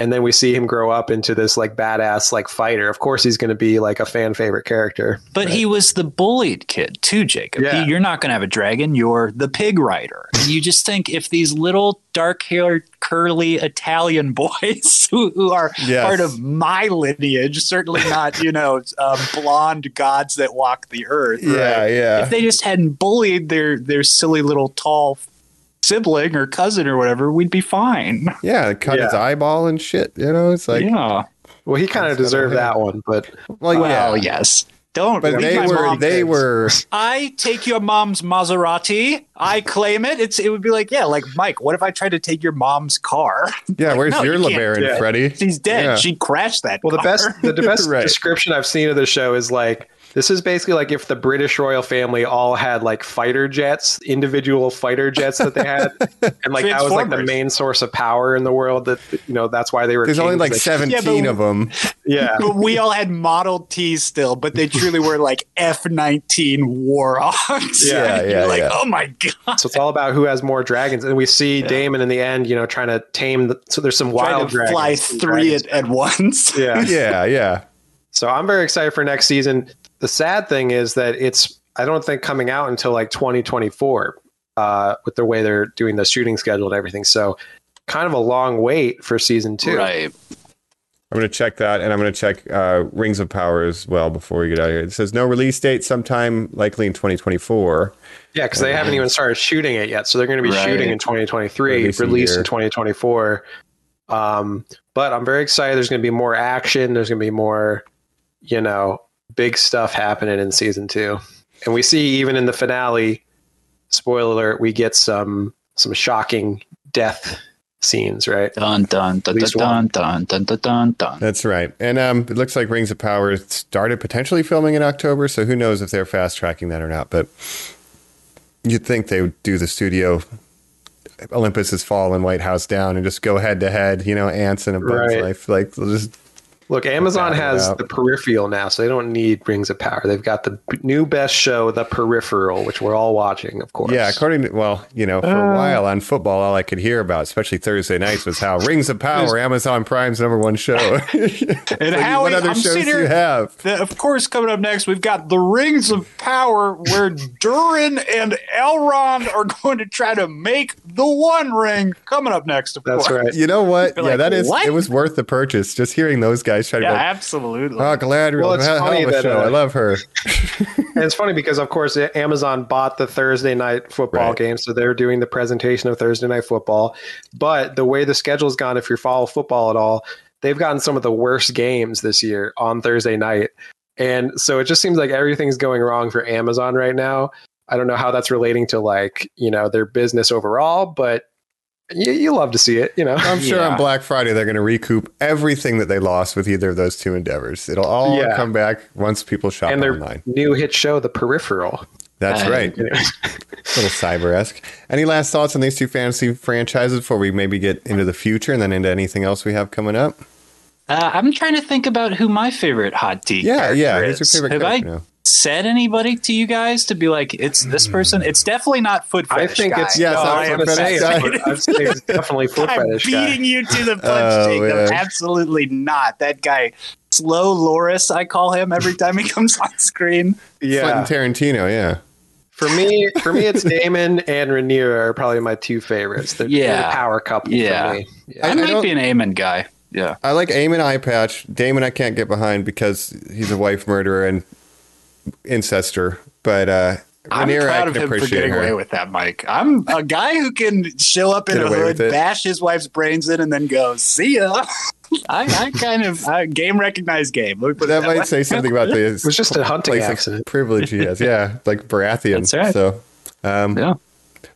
And then we see him grow up into this like badass like fighter. Of course, he's going to be like a fan favorite character. But he was the bullied kid too, Jacob. Yeah. You're not going to have a dragon. You're the pig rider. You just think if these little dark-haired, curly Italian boys who, who are Yes. part of my lineage, certainly not, you know, um, blonde gods that walk the earth. yeah, right? yeah. If they just hadn't bullied their their silly little tall sibling or cousin or whatever, we'd be fine. yeah, cut his eyeball and shit. You know, it's like, yeah. Well, he kind of deserved that one, but well, Well, yeah. yes. Don't. But they were, they kids. were, I take your mom's Maserati. I claim it. It's it would be like, yeah, like Mike, what if I tried to take your mom's car? yeah. Where's no, your you. LeBaron, Yeah. Freddie? She's dead. Yeah. She crashed that Well, the best the best Right. description I've seen of the show is like this is basically like if the British royal family all had like fighter jets, individual fighter jets that they had, and like that was like the main source of power in the world. That you know that's why they were. There's only kings. like They- 17 but- of them. Yeah, But we all had Model Ts still, but they truly were like F nineteen Warhawks. Yeah, And yeah, like, yeah. oh my god. so it's all about who has more dragons, and we see Daemon in the end, you know, trying to tame. The, so there's some Trying wild to dragons. fly three dragons. at, at once. Yeah, Yeah, yeah. So I'm very excited for next season. The sad thing is that it's I don't think coming out until like 2024 uh, with the way they're doing the shooting schedule and everything. So kind of a long wait for season two. Right. I'm going to check that, and I'm going to check uh, Rings of Power as well before we get out of here. It says no release date, sometime likely in 2024. Yeah, because they haven't even started shooting it yet. So they're going to be Right. shooting in 2023, Release release, a year. in 2024. Um, but I'm very excited. There's going to be more action. There's going to be more, you know, big stuff happening in season two. And we see even in the finale, spoiler alert, we get some some shocking death scenes, right? Dun dun dun dun dun dun dun dun dun dun. That's right. And um, it looks like Rings of Power started potentially filming in October, so who knows if they're fast tracking that or not. But you'd think they would do the studio Olympus has fallen, White House down, and just go head to head, you know, ants and a bug's Right. life. Like, they'll just Look, Amazon has doubt. the peripheral now, so they don't need Rings of Power. They've got the b- new best show, The Peripheral, which we're all watching, of course. Yeah, according to well, you know, for Uh. a while on football, all I could hear about, especially Thursday nights, was how Rings of Power, Amazon Prime's number one show. And Like, Howie, what other I'm shows sitting do you have? The- of course, coming up next, we've got the Rings of Power, where Durin and Elrond are going to try to make the One Ring. Coming up next, of That's course. right. You know what? You're yeah, like, that is. "What?" It was worth the purchase. Just hearing those guys try to Yeah, go. absolutely. Oh, Galadriel, Well, it's hell funny of a that, show. uh, I love her. And it's funny because, of course, Amazon bought the Thursday night football Right. game, so they're doing the presentation of Thursday night football. But the way the schedule's gone, if you follow football at all, they've gotten some of the worst games this year on Thursday night. And so it just seems like everything's going wrong for Amazon right now. I don't know how that's relating to like, you know, their business overall, but you, you love to see it, you know. I'm sure Yeah. on Black Friday they're going to recoup everything that they lost with either of those two endeavors. It'll all Yeah. come back once people shop and their online. new hit show, The Peripheral. That's Uh, right. Anyway. A little cyber esque. Any last thoughts on these two fantasy franchises before we maybe get into the future and then into anything else we have coming up? Uh, I'm trying to think about who my favorite hot tea. Yeah, yeah. character Who's your favorite Have character I now? Said anybody to you guys to be like, it's this hmm. person? It's definitely not foot I think guy. it's Yes, no, I I was was gonna gonna say say it's, it. I'd say it's definitely foot I'm fetish guy. beating you to the oh, punch, Oh, Jacob. man. Absolutely not. That guy, Slow Loris, I call him every time he comes on screen. Yeah, Quentin Tarantino, yeah. for me, for me, it's Daemon and Rhaenyra are probably my two favorites. They're, they're Yeah. the power couple Yeah. for me. Yeah. I- I, I might don't- be an Aemond guy. Yeah. I like Aemond Eye Patch. Daemon, I can't get behind because he's a wife murderer and incester. But uh, I'm Rhaenyra, proud of him for getting her. away with that, Mike. I'm a guy who can show up in Get a hood, bash his wife's brains in, and then go, see ya. I, I kind of I, game recognized game. Let me put that that might way. say something about the It was just a hunting place of accident. privilege he has. Yeah, like Baratheon. That's right. So, um, Yeah.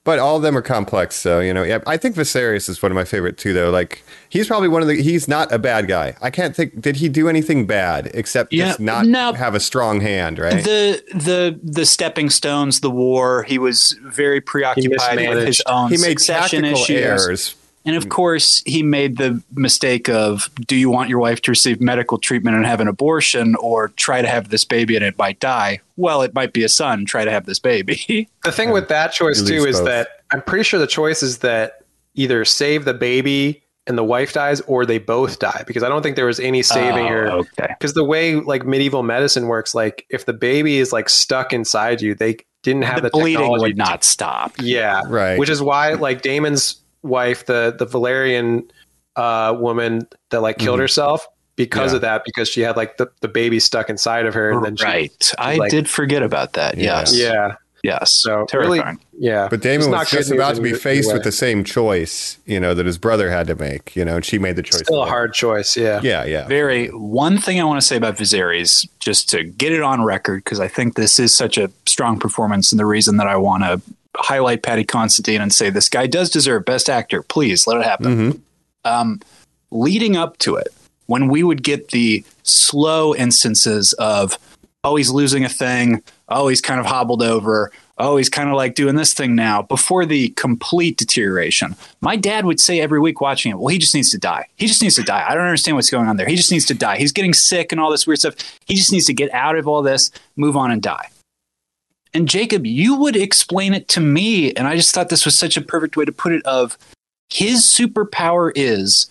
But all of them are complex. So you know, yeah, I think Viserys is one of my favorite too. Though, like he's probably one of the. He's not a bad guy. I can't think. Did he do anything bad except Yeah, just not no. have a strong hand? Right. The the the stepping stones, the war. He was very preoccupied with his mismanaged. own he made succession tactical issues. errors. And of hmm. course, he made the mistake of do you want your wife to receive medical treatment and have an abortion or try to have this baby and it might die? Well, it might be a son. Try to have this baby. The thing with that choice too is both. that I'm pretty sure the choice is that either save the baby and the wife dies, or they both die. Because I don't think there was any saving Oh, her. Okay. Because the way like medieval medicine works, like if the baby is like stuck inside you, they didn't have The, the, bleeding would not stop. Yeah, Right. Which is why, like Daemon's wife, the the Velaryon uh, woman that like killed Mhm. herself because Yeah. of that, because she had like the, the baby stuck inside of her, and then she, right. I like- did forget about that. Yes. yeah. Yes. So terrifying. really, yeah. But Daemon was just about to be faced way. with the same choice, you know, that his brother had to make, you know, and she made the choice. Still a hard choice. Yeah. Yeah, yeah. Very one thing I want to say about Viserys, just to get it on record, because I think this is such a strong performance, and the reason that I want to highlight Paddy Considine and say this guy does deserve Best Actor. Please let it happen. hmm um, leading up to it, when we would get the slow instances of, oh, he's losing a thing, oh, he's kind of hobbled over, oh, he's kind of like doing this thing now, before the complete deterioration, my dad would say every week watching it, well, he just needs to die. He just needs to die. I don't understand what's going on there. He just needs to die. He's getting sick and all this weird stuff. He just needs to get out of all this, move on and die. And Jacob, you would explain it to me, and I just thought this was such a perfect way to put it of his superpower is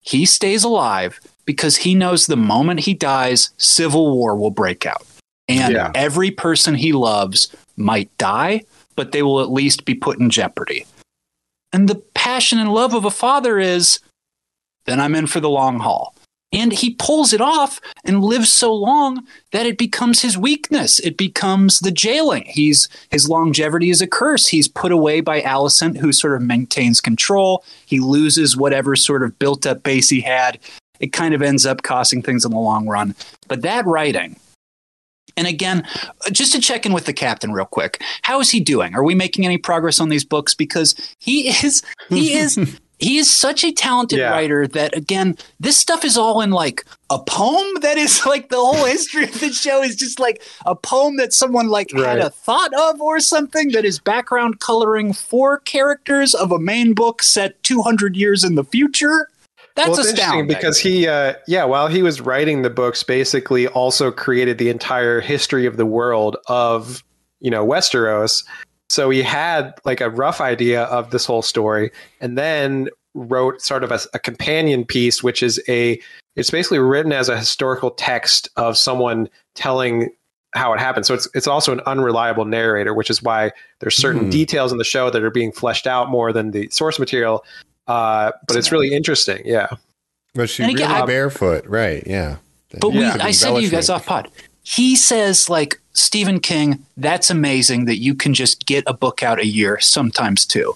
he stays alive because he knows the moment he dies, civil war will break out. And Yeah. every person he loves might die, but they will at least be put in jeopardy. And the passion and love of a father is then I'm in for the long haul. And he pulls it off and lives so long that it becomes his weakness. It becomes the jailing. He's his longevity is a curse. He's put away by Alicent, who sort of maintains control. He loses whatever sort of built up base he had. It kind of ends up costing things in the long run. But that writing, and again, just to check in with the captain real quick, how is he doing? Are we making any progress on these books? Because he is he is he is such a talented Yeah. writer that again, this stuff is all in like a poem that is like the whole history of the show is just like a poem that someone like had a thought of or something that is background coloring for characters of a main book set 200 years in the future. That's well, it's interesting astounding. because he, uh, yeah, while he was writing the books, basically also created the entire history of the world of, you know, Westeros. So he had like a rough idea of this whole story, and then wrote sort of a, a companion piece, which is a, it's basically written as a historical text of someone telling how it happened. So it's it's also an unreliable narrator, which is why there's certain Hmm. details in the show that are being fleshed out more than the source material. Uh, but it's really interesting. Yeah. But she again, really I- barefoot? Right. Yeah. But we, I said to you guys off pod. He says like Stephen King. That's amazing that you can just get a book out a year, sometimes two.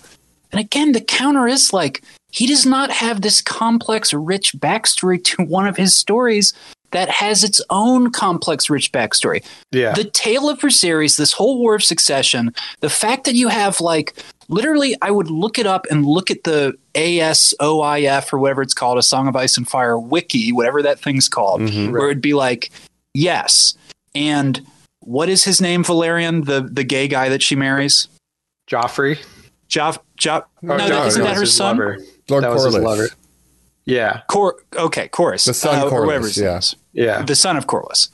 And again, the counter is like he does not have this complex, rich backstory to one of his stories that has its own complex, rich backstory. Yeah. The tale of Viserys, this whole War of Succession, the fact that you have like literally, I would look it up and look at the ASOIF or whatever it's called, a Song of Ice and Fire wiki, whatever that thing's called, Mhm. where it'd be like, yes, and what is his name, Velaryon, the the gay guy that she marries? Joffrey. Joff, Joff, no, no, that, isn't no, that her his son? lover. Lord that was his Corlys. lover. Yeah. Cor- okay, Chorus. The son or whatever Corlys, his name yeah. Yeah. the son of Corlys.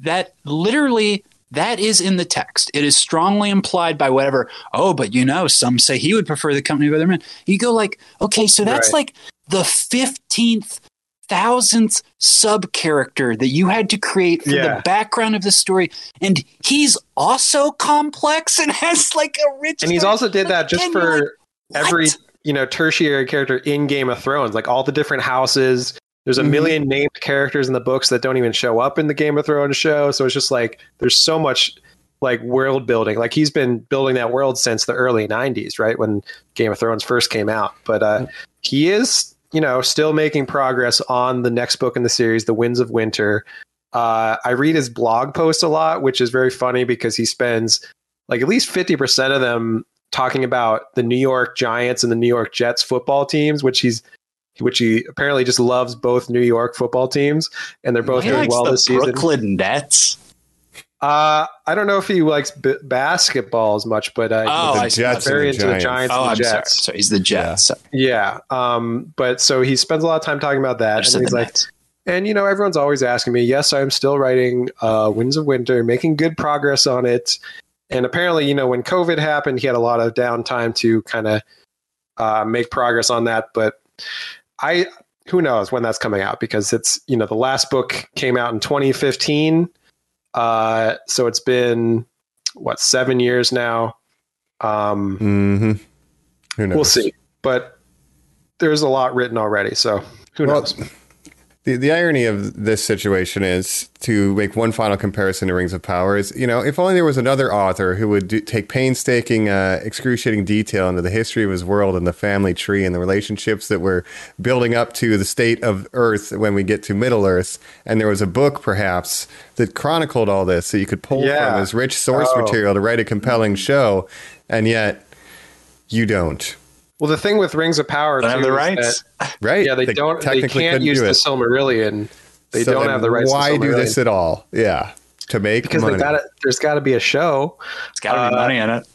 That literally that is in the text. It is strongly implied by whatever. Oh, but you know, some say he would prefer the company of other men. You go like, okay, so that's Right. like the fifteenth thousandth sub character that you had to create for Yeah. the background of the story, and he's also complex and has like a rich. And he's also did that just for every, what? you know, tertiary character in Game of Thrones, like all the different houses. There's a Mhm. million named characters in the books that don't even show up in the Game of Thrones show. So it's just like there's so much like world building. Like he's been building that world since the early 90s, right? When Game of Thrones first came out. But uh he is, you know, still making progress on the next book in the series, The Winds of Winter. Uh I read his blog post a lot, which is very funny because he spends like at least 50% of them talking about the New York Giants and the New York Jets football teams, which he's which he apparently just loves both New York football teams, and they're both He doing well the this season. Brooklyn Nets. Uh, I don't know if he likes b- basketball as much, but uh, Oh, he's I see. Jets and very into the Giants. Giants Oh, and I'm the sorry. Jets. So he's the Jets. Yeah. Um, but so he spends a lot of time talking about that, and he's like, Nets. and you know, everyone's always asking me. Yes, I'm still writing uh, Winds of Winter, making good progress on it. And apparently, you know, when COVID happened, he had a lot of downtime to kind of uh, make progress on that. But I, who knows when that's coming out because it's you know the last book came out in 2015, uh, so it's been what seven years now. Um, mm-hmm. Who knows? we'll see, but there's a lot written already, so who Well, knows? The, the irony of this situation is to make one final comparison to Rings of Power is, you know, if only there was another author who would do, take painstaking, uh, excruciating detail into the history of his world and the family tree and the relationships that were building up to the state of Earth when we get to Middle Earth, and there was a book perhaps that chronicled all this, so you could pull Yeah. from as rich source Oh. material to write a compelling show, and yet you don't, Well, the thing with Rings of Power Don't have the rights. that- right? yeah, they, don't. They can't use the. Silmarillion. They So don't have the rights. Why to do this at all? Yeah, to make Because money. they got There's got to be a show, It's got to be uh, money in it.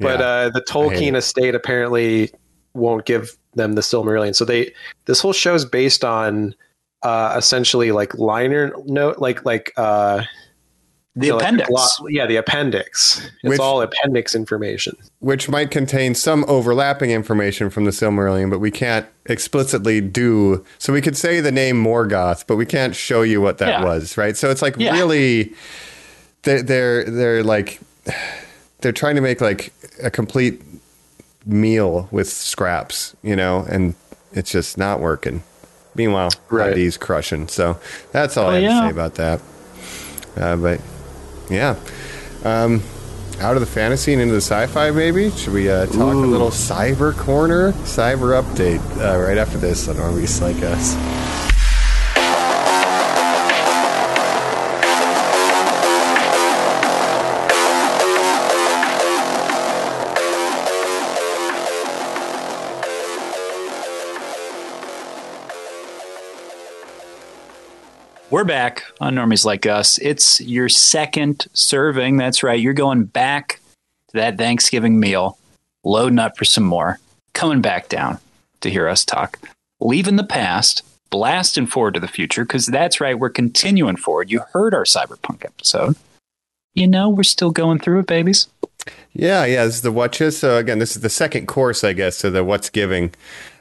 but Yeah. uh, the hate Tolkien it. estate apparently won't give them the Silmarillion. So they this whole show is based on uh, essentially like liner note, like like uh, The you know, like appendix. yeah, the appendix. It's Which- all appendix information. which might contain some overlapping information from the Silmarillion, but we can't explicitly do. So we could say the name Morgoth, but we can't show you what that Yeah. was, right? So it's like Yeah. really, they're, they're they're like they're trying to make like a complete meal with scraps, you know, and it's just not working. Meanwhile, Right. he's crushing. So that's all I Oh, have yeah. to say about that. Uh, but yeah. Um, out of the fantasy and into the sci-fi, maybe. Should we uh, talk a little cyber corner, cyber update uh, right after this on Normies Like Us? We're back on Normies Like Us. It's your second serving. That's right. You're going back to that Thanksgiving meal, loading up for some more, coming back down to hear us talk leaving the past, blasting forward to the future, because that's right, we're continuing forward. You heard our cyberpunk episode. You know, we're still going through it, babies. Yeah, yeah. This is the watches. So again, this is the second course, I guess, to the what's giving.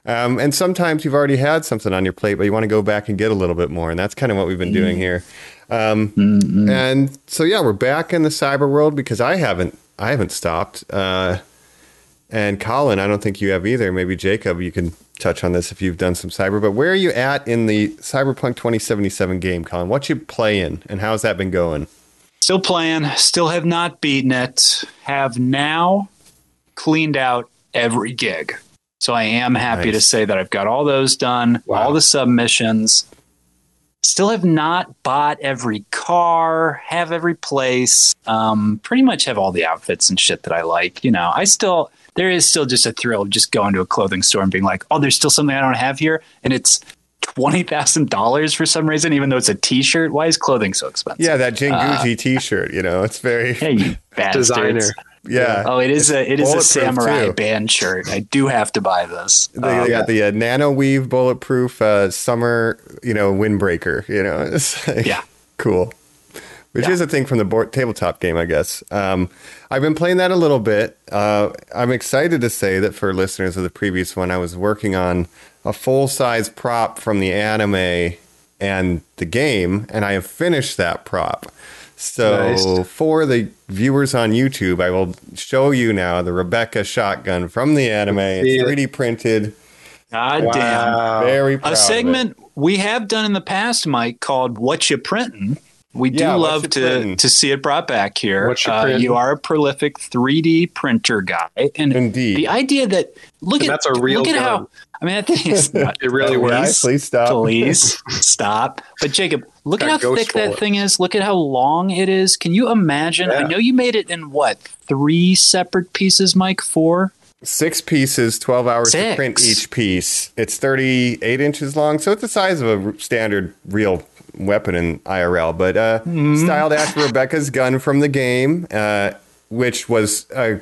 Um, and sometimes you've already had something on your plate, but you want to go back and get a little bit more, and that's kind of what we've been doing here. Um, And so yeah, we're back in the cyber world because I haven't, I haven't stopped. Uh, and Colin, I don't think you have either. Maybe Jacob, you can touch on this if you've done some cyber. But where are you at in the Cyberpunk 2077 game, Colin? What you playing, and how's that been going? Still playing, still have not beaten it. Have now cleaned out every gig. So I am happy to say that I've got all those done, all the submissions. Still have not bought every car, have every place, um, pretty much have all the outfits and shit that I like. You know, I still, there is still just a thrill of just going to a clothing store and being like, oh, there's still something I don't have here. And it's $20,000 for some reason, even though it's a t shirt. Why is clothing so expensive? Yeah, that Jinguji T-shirt. You know, it's very Hey. Designer. Yeah. Oh, it is a it is a samurai too. band shirt. I do have to buy this. They, they Um, got the uh, nano weave bulletproof uh, summer, you know, windbreaker. You know, it's like, Yeah. cool. Which is a thing from the board, tabletop game, I guess. Um, I've been playing that a little bit. Uh, I'm excited to say that for listeners of the previous one, I was working on a full size prop from the anime and the game, and I have finished that prop. So Nice. for the viewers on YouTube, I will show you now the Rebecca shotgun from the anime. It's 3D printed. God damn. Very proud A segment we have done in the past, Mike, called "What You Printin'." We do Yeah, love to Printin'. to see it brought back here. Uh, you are a prolific 3D printer guy, and Indeed. the idea that look And at that's a real look at how. I mean that thing is not, It really works. guys, please stop. Please stop. But Jacob, look Got at how thick that thing is. Look at how long it is. Can you imagine? I know you made it in what three separate pieces, Mike? Four. Six pieces, 12 hours to print each piece. It's 38 inches long, so it's the size of a standard real weapon in IRL, but uh, styled after Rebecca's gun from the game, uh, which was uh,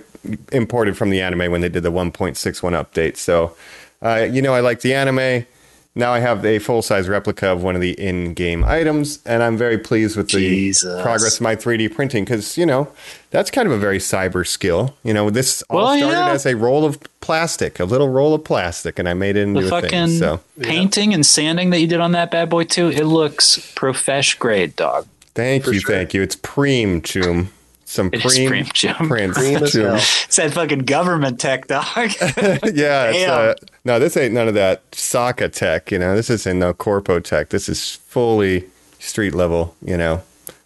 imported from the anime when they did the 1.61 update. So, uh, you know, I like the anime. Now I have a full size replica of one of the in game items, and I'm very pleased with the Jesus. progress of my 3D printing because, you know, that's kind of a very cyber skill. You know, this all Well, started yeah. as a roll of plastic, a little roll of plastic, and I made it into The a fucking thing. So painting and sanding that you did on that bad boy too. It looks profesh grade, dog. thank you, sure. thank you. It's preem, Chum. Some It is preem, preem, Chum. prints, Preem as Chum. It's that fucking government tech, dog. yeah, it's, uh, no, this ain't none of that Saka tech. You know, this isn't no corpo tech. This is fully street level. You know,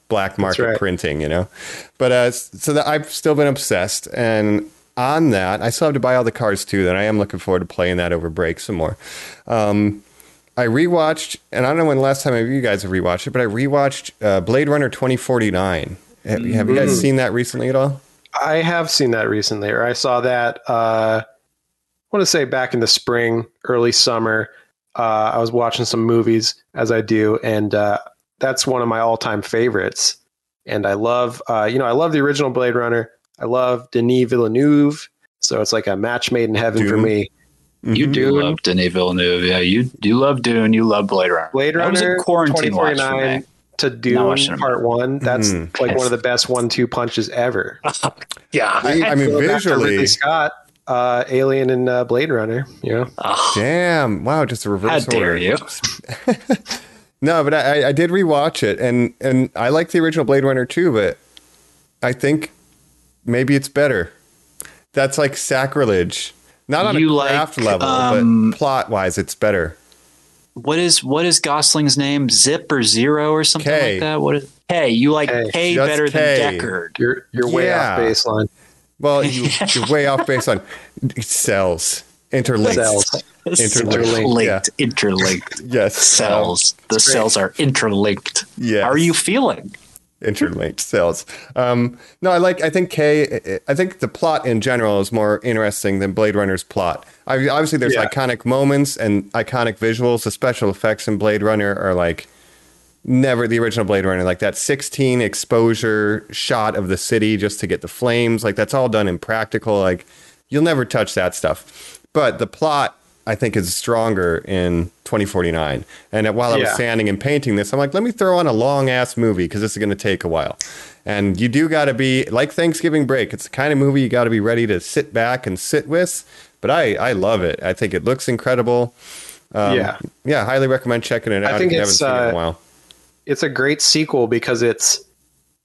black market right. printing. You know, but uh, so that I've still been obsessed, and on that, I still have to buy all the cards too. That I am looking forward to playing that over break some more. Um, I rewatched, and I don't know when the last time you guys have rewatched it, but I rewatched uh, Blade Runner 2049. Have, have you guys seen that recently at all? I have seen that recently, or I saw that. Uh, I want to say back in the spring, early summer. Uh, I was watching some movies as I do, and uh, that's one of my all-time favorites. And I love, uh, you know, I love the original Blade Runner. I love Denis Villeneuve, so it's like a match made in heaven for Dune. me. You do Dune. love Denis Villeneuve, yeah. You you love Dune. You love Blade Runner. Blade Runner, That was a quarantine watch for 2049 me. To do Dune. Part One. That's Mhm. like one of the best one-two punches ever. Yeah. I, I mean, Going back to visually, Ridley Scott, uh, Alien, and uh, Blade Runner. You know, Oh, damn, wow, just a reverse how reverse dare order. you? No, but I, I did rewatch it, and and I like the original Blade Runner too, but I think maybe it's better. That's like sacrilege. Not on You a like, craft level, um, but plot wise, it's better. What is what is Gosling's name? Zip or Zero or something K. like that? What is K? You like K. K, better K. than Deckard. you're you're way Yeah. off baseline. Well, you, you're way off based on cells, interlinked. Cells. Interlinked. Linked, Yeah. interlinked Yes, cells. The cells are interlinked. Yeah. How are you feeling? Interlinked cells. Um, no, I like. I think K. I think the plot in general is more interesting than Blade Runner's plot. I, obviously, there's Yeah. iconic moments and iconic visuals. The special effects in Blade Runner are like never the original Blade Runner. Like that 16 exposure shot of the city just to get the flames. Like that's all done in practical. Like you'll never touch that stuff. But the plot I think is stronger in 2049. And while I was Yeah. sanding and painting this, I'm like, let me throw on a long ass movie because this is going to take a while. And you do got to be like Thanksgiving break. It's the kind of movie you got to be ready to sit back and sit with. But I, I love it. I think it looks incredible. Um, Yeah. yeah, highly recommend checking it out. I think if you it's, haven't seen it in uh, a while. it's a great sequel because it's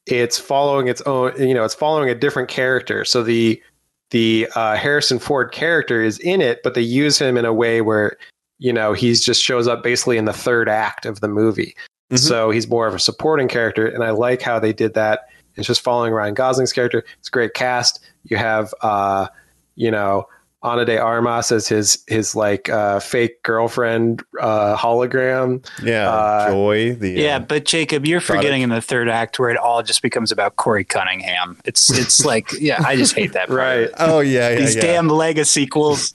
it's following its own you know it's following a different character so the the uh, harrison ford character is in it but they use him in a way where you know he's just shows up basically in the third act of the movie. Mhm. so he's more of a supporting character and i like how they did that. It's just following ryan gosling's character. It's a great cast. You have uh you know Ana de Armas as his his like uh, fake girlfriend uh, hologram. Yeah, uh, Joy. The Yeah, uh, but Jacob, you're product. forgetting in the third act where it all just becomes about Corey Cunningham. It's it's like yeah, I just hate that. Part. Right. oh yeah, yeah, These yeah. damn Lego sequels.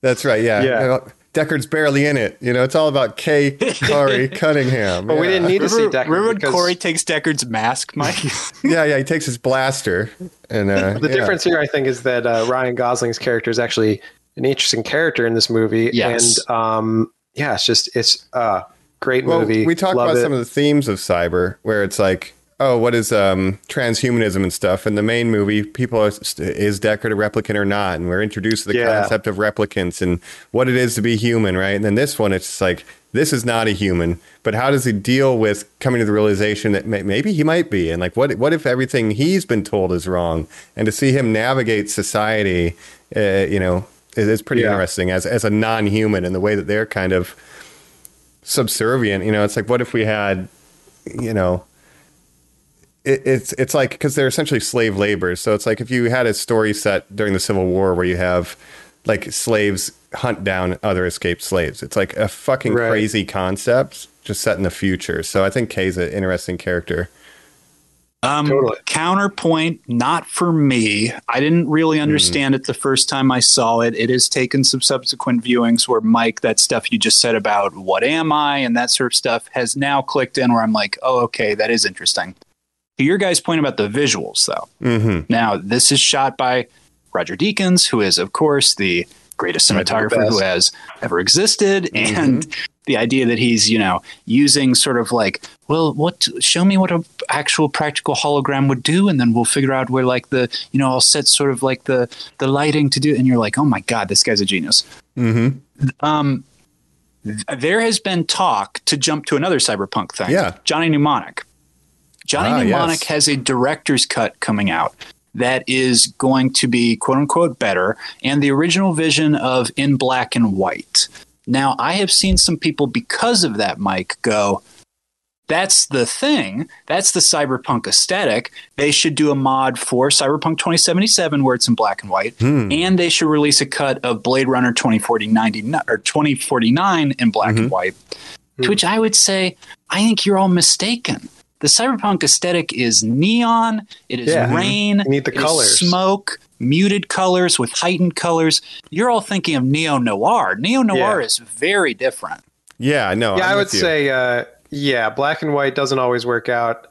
That's right. Yeah. Yeah. You know, Deckard's barely in it. You know, it's all about Kay Corey Cunningham. But we didn't need to see Deckard remember when because Corey takes Deckard's mask, Mike? Yeah, yeah. He takes his blaster, and uh, the yeah. difference here, I think, is that uh, Ryan Gosling's character is actually an interesting character in this movie. Yes. And um, yeah, it's just it's uh great Well, movie. we talked Love about it. some of the themes of cyber, where it's like, oh, what is um, transhumanism and stuff. In the main movie, people are, is Deckard a replicant or not, and we're introduced to the Yeah. concept of replicants and what it is to be human, right? And then this one, it's just like this is not a human, but how does he deal with coming to the realization that may, maybe he might be, and like what what if everything he's been told is wrong, and to see him navigate society, uh, you know, is, is pretty Yeah. interesting as as a non-human and the way that they're kind of subservient. You know, it's like what if we had, you know, it, it's it's like because they're essentially slave labor. So it's like if you had a story set during the Civil War where you have like slaves hunt down other escaped slaves. It's like a fucking Right. crazy concept just set in the future. So I think Kay's an interesting character. Um, Totally. Counterpoint, not for me. I didn't really understand it the first time I saw it. It has taken some subsequent viewings where Mike, that stuff you just said about what am I and that sort of stuff has now clicked in where I'm like, oh, okay, that is interesting. To your guys' point about the visuals, though. Mm-hmm. Now, this is shot by Roger Deakins, who is, of course, the greatest the cinematographer who has ever existed. And the idea that he's, you know, using sort of like, well, what, show me what a actual practical hologram would do. And then we'll figure out where like the, you know, I'll set sort of like the, the lighting to do. And you're like, oh my God, this guy's a genius. Mm-hmm. Um, there has been talk to jump to another cyberpunk thing. Yeah. Johnny Mnemonic. Johnny Ah, Mnemonic yes. has a director's cut coming out that is going to be quote unquote better and the original vision of in black and white. Now, I have seen some people because of that, Mike, go, that's the thing. That's the cyberpunk aesthetic. They should do a mod for Cyberpunk 2077 where it's in black and white, Hmm. and they should release a cut of Blade Runner 2049 or 2049 in black Mm-hmm. and white. To which I would say, I think you're all mistaken. The cyberpunk aesthetic is neon. It is Yeah. rain. You need the it is colors. smoke, muted colors with heightened colors. You're all thinking of neo noir. Neo noir Yeah. is very different. Yeah, no. yeah, I'm I would say uh, yeah, black and white doesn't always work out.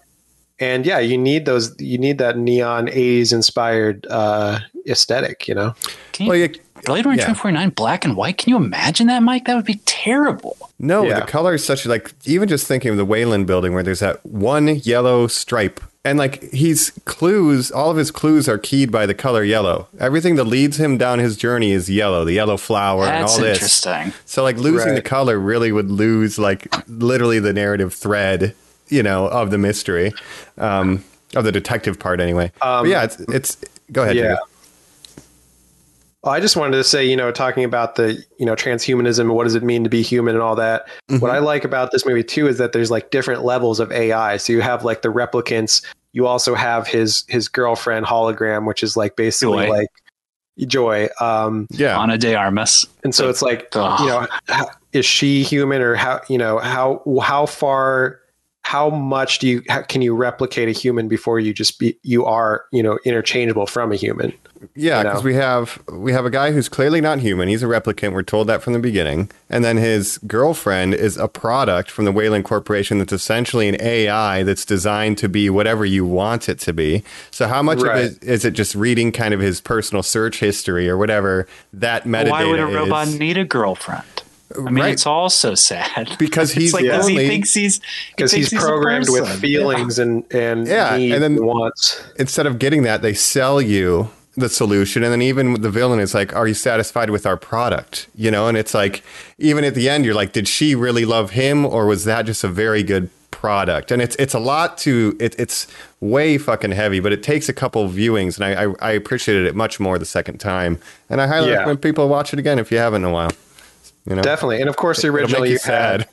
And yeah, you need those. You need that neon '80s inspired uh, aesthetic. You know, Can you, Well, you, Blade Runner yeah. 2049 black and white? Can you imagine that, Mike? That would be terrible. No, Yeah. the color is such like even just thinking of the Wayland building where there's that one yellow stripe. And like he's clues, all of his clues are keyed by the color yellow. Everything that leads him down his journey is yellow, the yellow flower and That's all this. interesting. So like losing the color really would lose like literally the narrative thread, you know, of the mystery. Um of the detective part anyway. but yeah, it's it's go ahead. Um, yeah. Jacob. Well, I just wanted to say, you know, talking about the, you know, transhumanism and what does it mean to be human and all that. Mm-hmm. What I like about this movie too is that there's like different levels of AI. So you have like the replicants. You also have his his girlfriend hologram, which is like basically Joy. like Joy. Um, Yeah. Ana de Armas. and so it's like, Ugh. you know, how, is she human or how, you know, how how far how much do you how, can you replicate a human before you just be you are you know interchangeable from a human? Yeah, you know? because we have we have a guy who's clearly not human. He's a replicant. We're told that from the beginning. And then his girlfriend is a product from the Wayland Corporation that's essentially an AI that's designed to be whatever you want it to be. So how much Right. of it is it just reading kind of his personal search history or whatever that metadata Why would a robot is? need a girlfriend? I mean, Right. it's all so sad. Because It's he's like 'cause lonely. he thinks he's Because he he's thinks a programmed with person. feelings and and Yeah, needs and then- and wants. instead of getting that, they sell you the solution. And then even the villain is like, Are you satisfied with our product? You know, and it's like, even at the end, you're like, Did she really love him or was that just a very good product? And it's it's a lot to it, it's way fucking heavy, but it takes a couple viewings and I, I, I appreciated it much more the second time. And I highly Yeah. recommend people watch it again if you haven't in a while. You know? Definitely, and of course, the original you you had sad.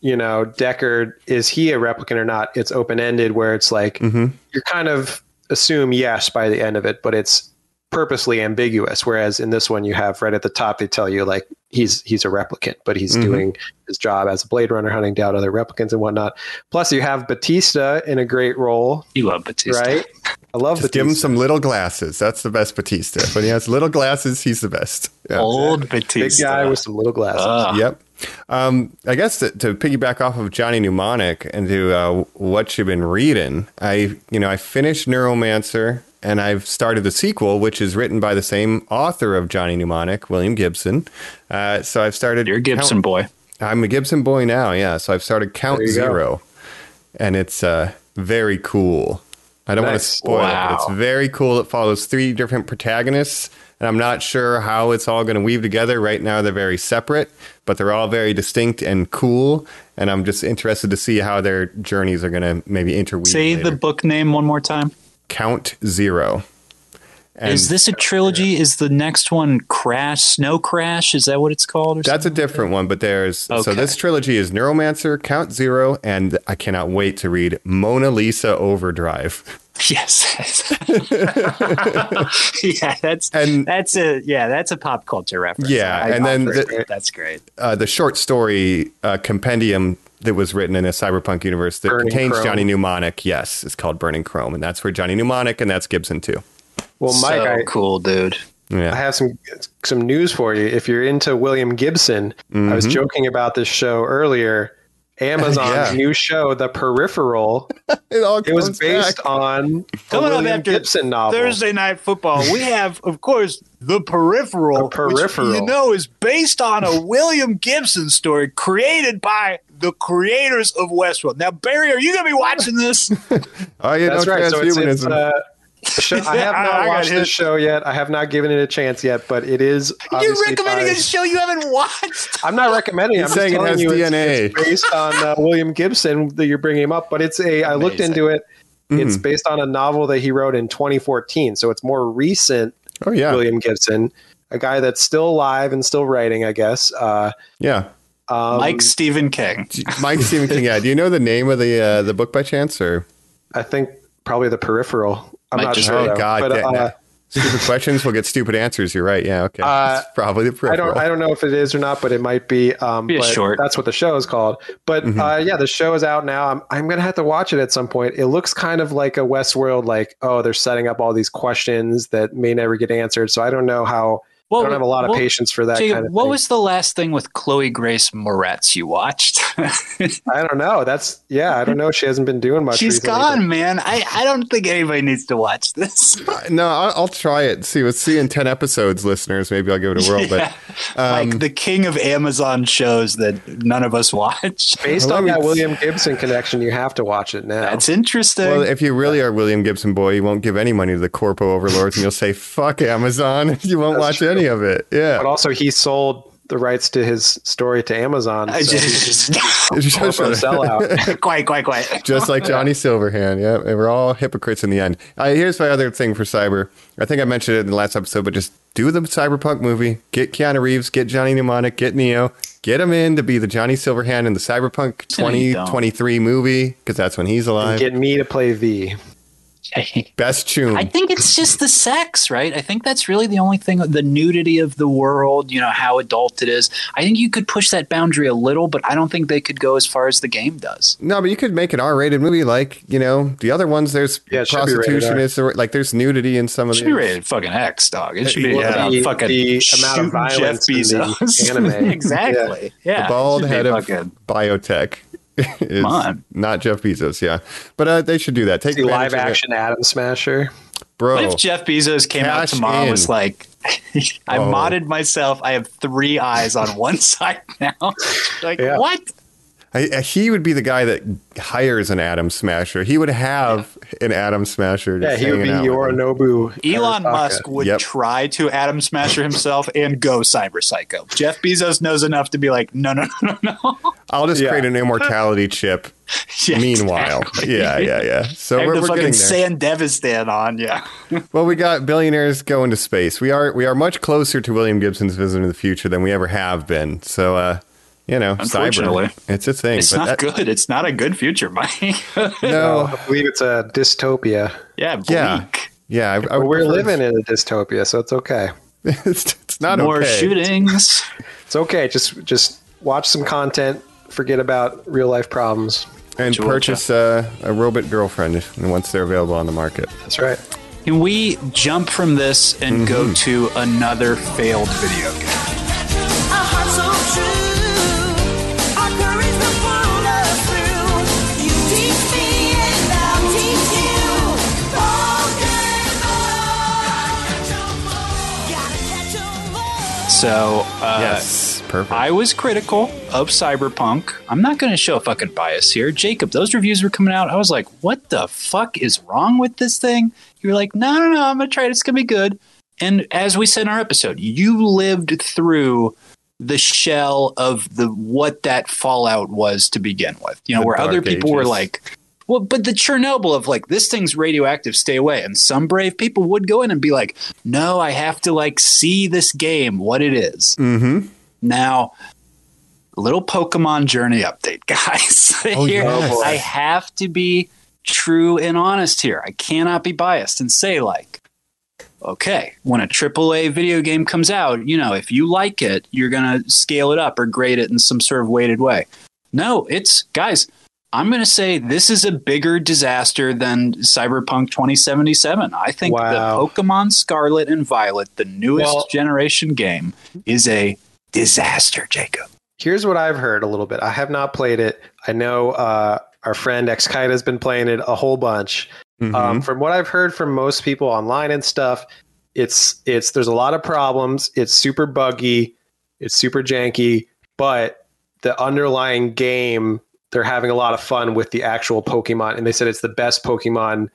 you know, Deckard, is he a replicant or not? It's open ended where it's like Mm-hmm. you're kind of assume yes by the end of it, but it's purposely ambiguous. Whereas in this one, you have right at the top, they tell you like he's he's a replicant, but he's Mhm. doing his job as a Blade Runner, hunting down other replicants and whatnot. Plus, you have Bautista in a great role, You love Bautista. right? I love Just Bautista. give him some little glasses. That's the best Bautista. When he has little glasses, he's the best. Yeah. Old big guy with some little glasses. Ugh. Yep. Um, I guess to, to piggyback off of Johnny Mnemonic and to uh, what you've been reading, I you know I finished Neuromancer and I've started the sequel, which is written by the same author of Johnny Mnemonic, William Gibson. Uh, so I've started. You're a Gibson Count- boy. I'm a Gibson boy now. Yeah. So I've started Count There you go. Zero, and it's uh, very cool. I don't want to Nice. spoil it, but it's very cool. It follows three different protagonists, and I'm not sure how it's all going to weave together. Right now, they're very separate, but they're all very distinct and cool. And I'm just interested to see how their journeys are going to maybe interweave. Say later. the book name one more time. Count Zero. And is this a trilogy? Is the next one Crash, Snow Crash? Is that what it's called? Or That's a different one, but there's so this trilogy is Neuromancer, Count Zero, and I cannot wait to read Mona Lisa Overdrive. Yes. yeah, that's And- that's a yeah, that's a pop culture reference. Yeah, I- and then that's the- great. that's great. uh, the short story uh, compendium that was written in a cyberpunk universe that Burning contains Chrome. Johnny Mnemonic. Yes, it's called Burning Chrome, and that's where Johnny Mnemonic, and that's Gibson too. well, Mike, so I, cool, dude. I have some some news for you. If you're into William Gibson, I was joking about this show earlier. Amazon's Mm-hmm. Yeah. new show, The Peripheral, it all it was based back. on a Coming William Gibson novel. Thursday night football, we have, of course, the peripheral, The Peripheral. which you know is based on a William Gibson story created by the creators of Westworld. Now, Barry, are you going to be watching this? Oh, yeah, That's no right. So it's, it's uh, show, I have not I watched this show yet. I have not given it a chance yet, but it is. You're obviously recommending by- a show you haven't watched? I'm not recommending. it. I'm He's just saying it has you it's- DNA. It's, based on uh, William Gibson that you're bringing him up, but it's a. I looked into it. It's Mm-hmm. based on a novel that he wrote in 2014, so it's more recent. oh yeah, William Gibson, a guy that's still alive and still writing, I guess. Uh, yeah. Um, Like Stephen King. Mike Stephen King. Yeah. Do you know the name of the uh, the book by chance or? I think probably the peripheral. I'm Might not just- sure. Oh. God! but, yeah, uh, no. Stupid questions will get stupid answers. You're right. Yeah. Okay. Uh, it's probably the peripheral. I don't. I don't know if it is or not, but it might be. Um, Be but short. That's what the show is called. But Mm-hmm. uh, yeah, the show is out now. I'm. I'm gonna have to watch it at some point. It looks kind of like a Westworld. Like, oh, they're setting up all these questions that may never get answered. So I don't know how. I don't have a lot of what- patience for that Jacob, kind of what thing. was the last thing with Chloe Grace Moretz you watched? I don't know. That's yeah. I don't know. She hasn't been doing much. She's recently, gone, man. I, I don't think anybody needs to watch this. no, I'll, I'll try it. See, let's see in ten episodes, listeners. Maybe I'll give it a whirl. Yeah. um, like the king of Amazon shows that none of us watch. Based on me that William Gibson connection, you have to watch it now. That's interesting. Well, if you really are William Gibson boy, you won't give any money to the corpo overlords, and you'll say "fuck Amazon." You won't That's watch true. any of it. Yeah, but also, he sold the rights to his story to Amazon. So just, It's just- corporate sellout. quite, quite, quite. just like Johnny Silverhand. Yeah, and we're all hypocrites in the end. Uh, here's my other thing for cyber. I think I mentioned it in the last episode, but just do the cyberpunk movie. Get Keanu Reeves, get Johnny Mnemonic, get Neo, get him in to be the Johnny Silverhand in the cyberpunk No, 2023 movie because that's when he's alive. Get me to play V. Best tune. I think it's just the sex, right? I think that's really the only thing the nudity of the world, you know, how adult it is. I think you could push that boundary a little, but I don't think they could go as far as the game does. No, but you could make an R-rated movie like you know the other ones. There's Yeah, it rated prostitution. R. Is like there's nudity in some of It should the be rated fucking X, dog. It should be Yeah. about The- fucking the amount of shooting violence in the Bezos. anime. exactly. Yeah. the bald It should be head of fucking- biotech. is on. not Jeff Bezos, yeah, but uh, they should do that. Take The advantage live of it. action Adam Smasher. bro. What if Jeff Bezos came out tomorrow and in. was like, I Oh. modded myself. I have three eyes on one side now. like, Yeah. what? I, I- he would be the guy that hires an Adam Smasher. He would have an Adam Smasher. Yeah, he would be hanging out. Yorinobu. Elon Arasaka. Musk would Yep. try to Adam Smasher himself and go Cyber Psycho. Jeff Bezos knows enough to be like, no, no, no, no, no. I'll just Yeah. create an immortality chip. Yeah, Meanwhile, exactly. yeah, yeah, yeah. So we're, the we're fucking getting there. San Devistan on, yeah. Well, we got billionaires going to space. We are we are much closer to William Gibson's Vision of the Future than we ever have been. So, uh, you know, Unfortunately. cyber, it's a thing. It's but not that- good. It's not a good future, Mike. No, I believe it's a dystopia. yeah, bleak. Yeah. yeah, I, I But we're living in a dystopia, so it's okay. it's, it's not More okay. shootings. It's okay. Just just watch some content. Forget about real life problems. and Georgia. purchase uh, a robot girlfriend once they're available on the market. That's right. Can we jump from this and go Mm-hmm. to another failed video game? So, uh, yes, perfect. I was critical of Cyberpunk. I'm not going to show a fucking bias here. Jacob, those reviews were coming out. I was like, what the fuck is wrong with this thing? You were like, no, no, no, I'm going to try it. It's going to be good. And as we said in our episode, you lived through the shell of the what that fallout was to begin with. You know, The where other people were like, well, but the Chernobyl of like this thing's radioactive, stay away. And some brave people would go in and be like, no, I have to like see this game, what it is. mm-hmm. Now, little Pokemon Journey update, guys. Oh, here, yes. I have to be true and honest here. I cannot be biased and say, like, okay, when a AAA video game comes out, you know, if you like it, you're going to scale it up or grade it in some sort of weighted way. No, it's, guys, I'm going to say this is a bigger disaster than Cyberpunk 2077. I think Wow. the Pokemon Scarlet and Violet, the newest Well- generation game, is a disaster, Jacob. Here's what I've heard a little bit. I have not played it. I know uh, our friend Xkite has been playing it a whole bunch. Mm-hmm. Um, from what I've heard from most people online and stuff, it's it's there's a lot of problems. It's super buggy, it's super janky, but the underlying game they're having a lot of fun with the actual Pokemon, and they said it's the best Pokemon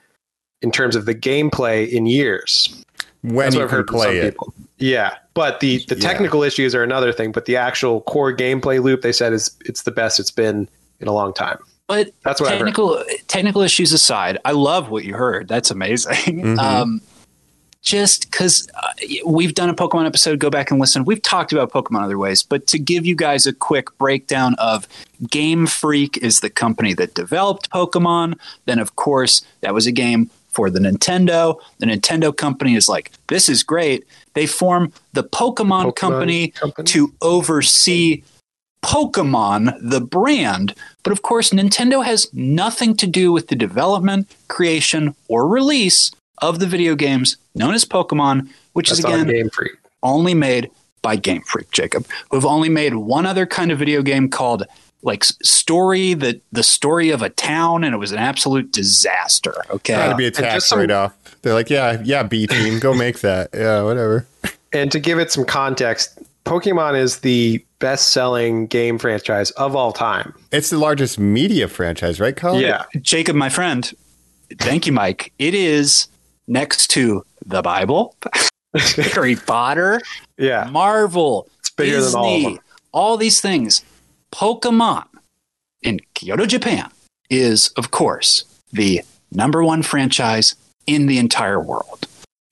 in terms of the gameplay in years. when That's you what I've can heard from some it. people. Yeah, but the the Yeah. technical issues are another thing. But the actual core gameplay loop, they said, is it's the best it's been in a long time. But That's what I've heard. technical technical issues aside, I love what you heard. That's amazing. Um, just because uh, we've done a Pokemon episode, go back and listen. We've talked about Pokemon other ways, but to give you guys a quick breakdown of Game Freak is the company that developed Pokemon. Then, of course, that was a game for the Nintendo. The Nintendo company is like, this is great. They form the Pokemon, Pokemon company, company? to oversee Pokemon, the brand. But of course, Nintendo has nothing to do with the development, creation, or release of the video games known as Pokemon, which That's is again Game Freak. only made by Game Freak, Jacob, who have only made one other kind of video game called like story the the story of a town and it was an absolute disaster okay Trying to be and attacked just some- right off. They're like, yeah, yeah, B team, go make that. Yeah, whatever. And to give it some context, Pokemon is the best-selling game franchise of all time. It's the largest media franchise, right, Colin? Yeah, jacob my friend thank you mike it is next to the bible harry potter yeah, marvel it's bigger Disney, than all of them. all these things. Pokemon in kyoto japan is of course the number one franchise in the entire world.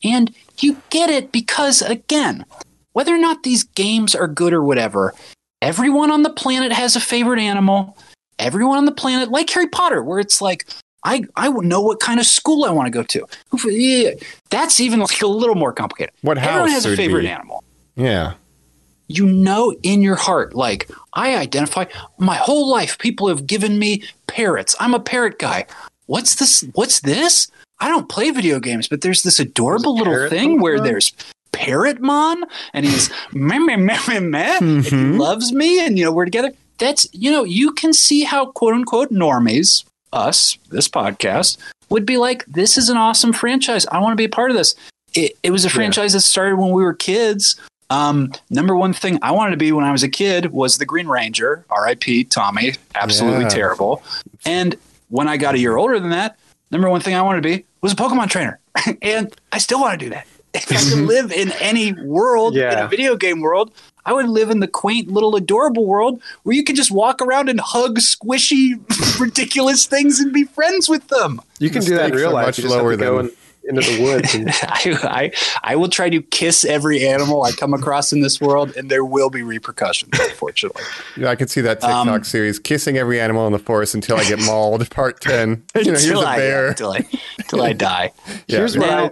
And you get it because again whether or not these games are good or whatever everyone on the planet has a favorite animal. Everyone on the planet like harry potter where it's like I I know what kind of school I want to go to. That's even like a little more complicated. What Everyone has a favorite be? animal. Yeah. You know in your heart, like I identify my whole life. People have given me parrots. I'm a parrot guy. What's this? What's this? I don't play video games, but there's this adorable little thing where there's Parrotmon, and he's meh meh meh meh meh. and he loves me, and you know we're together. That's you know you can see how quote unquote normies, us, this podcast would be like. This is an awesome franchise. I want to be a part of this. It, it was a franchise that started when we were kids. Um, number one thing I wanted to be when I was a kid was the Green Ranger. R.I.P. Tommy, absolutely Yeah. terrible. And when I got a year older than that, number one thing I wanted to be was a Pokemon trainer, and I still want to do that. If I could live in any world, in a video game world, I would live in the quaint little adorable world where you can just walk around and hug squishy, ridiculous things and be friends with them. You can The do that in real life. much You just have lower to go than- into the woods. And, I, I I will try to kiss every animal I come across in this world, and there will be repercussions. Unfortunately, Yeah, I could see that TikTok Um, series, kissing every animal in the forest until I get mauled, part 10. You know, here's Until a I- bear. until I, until I die. Yeah. Here's what Now, I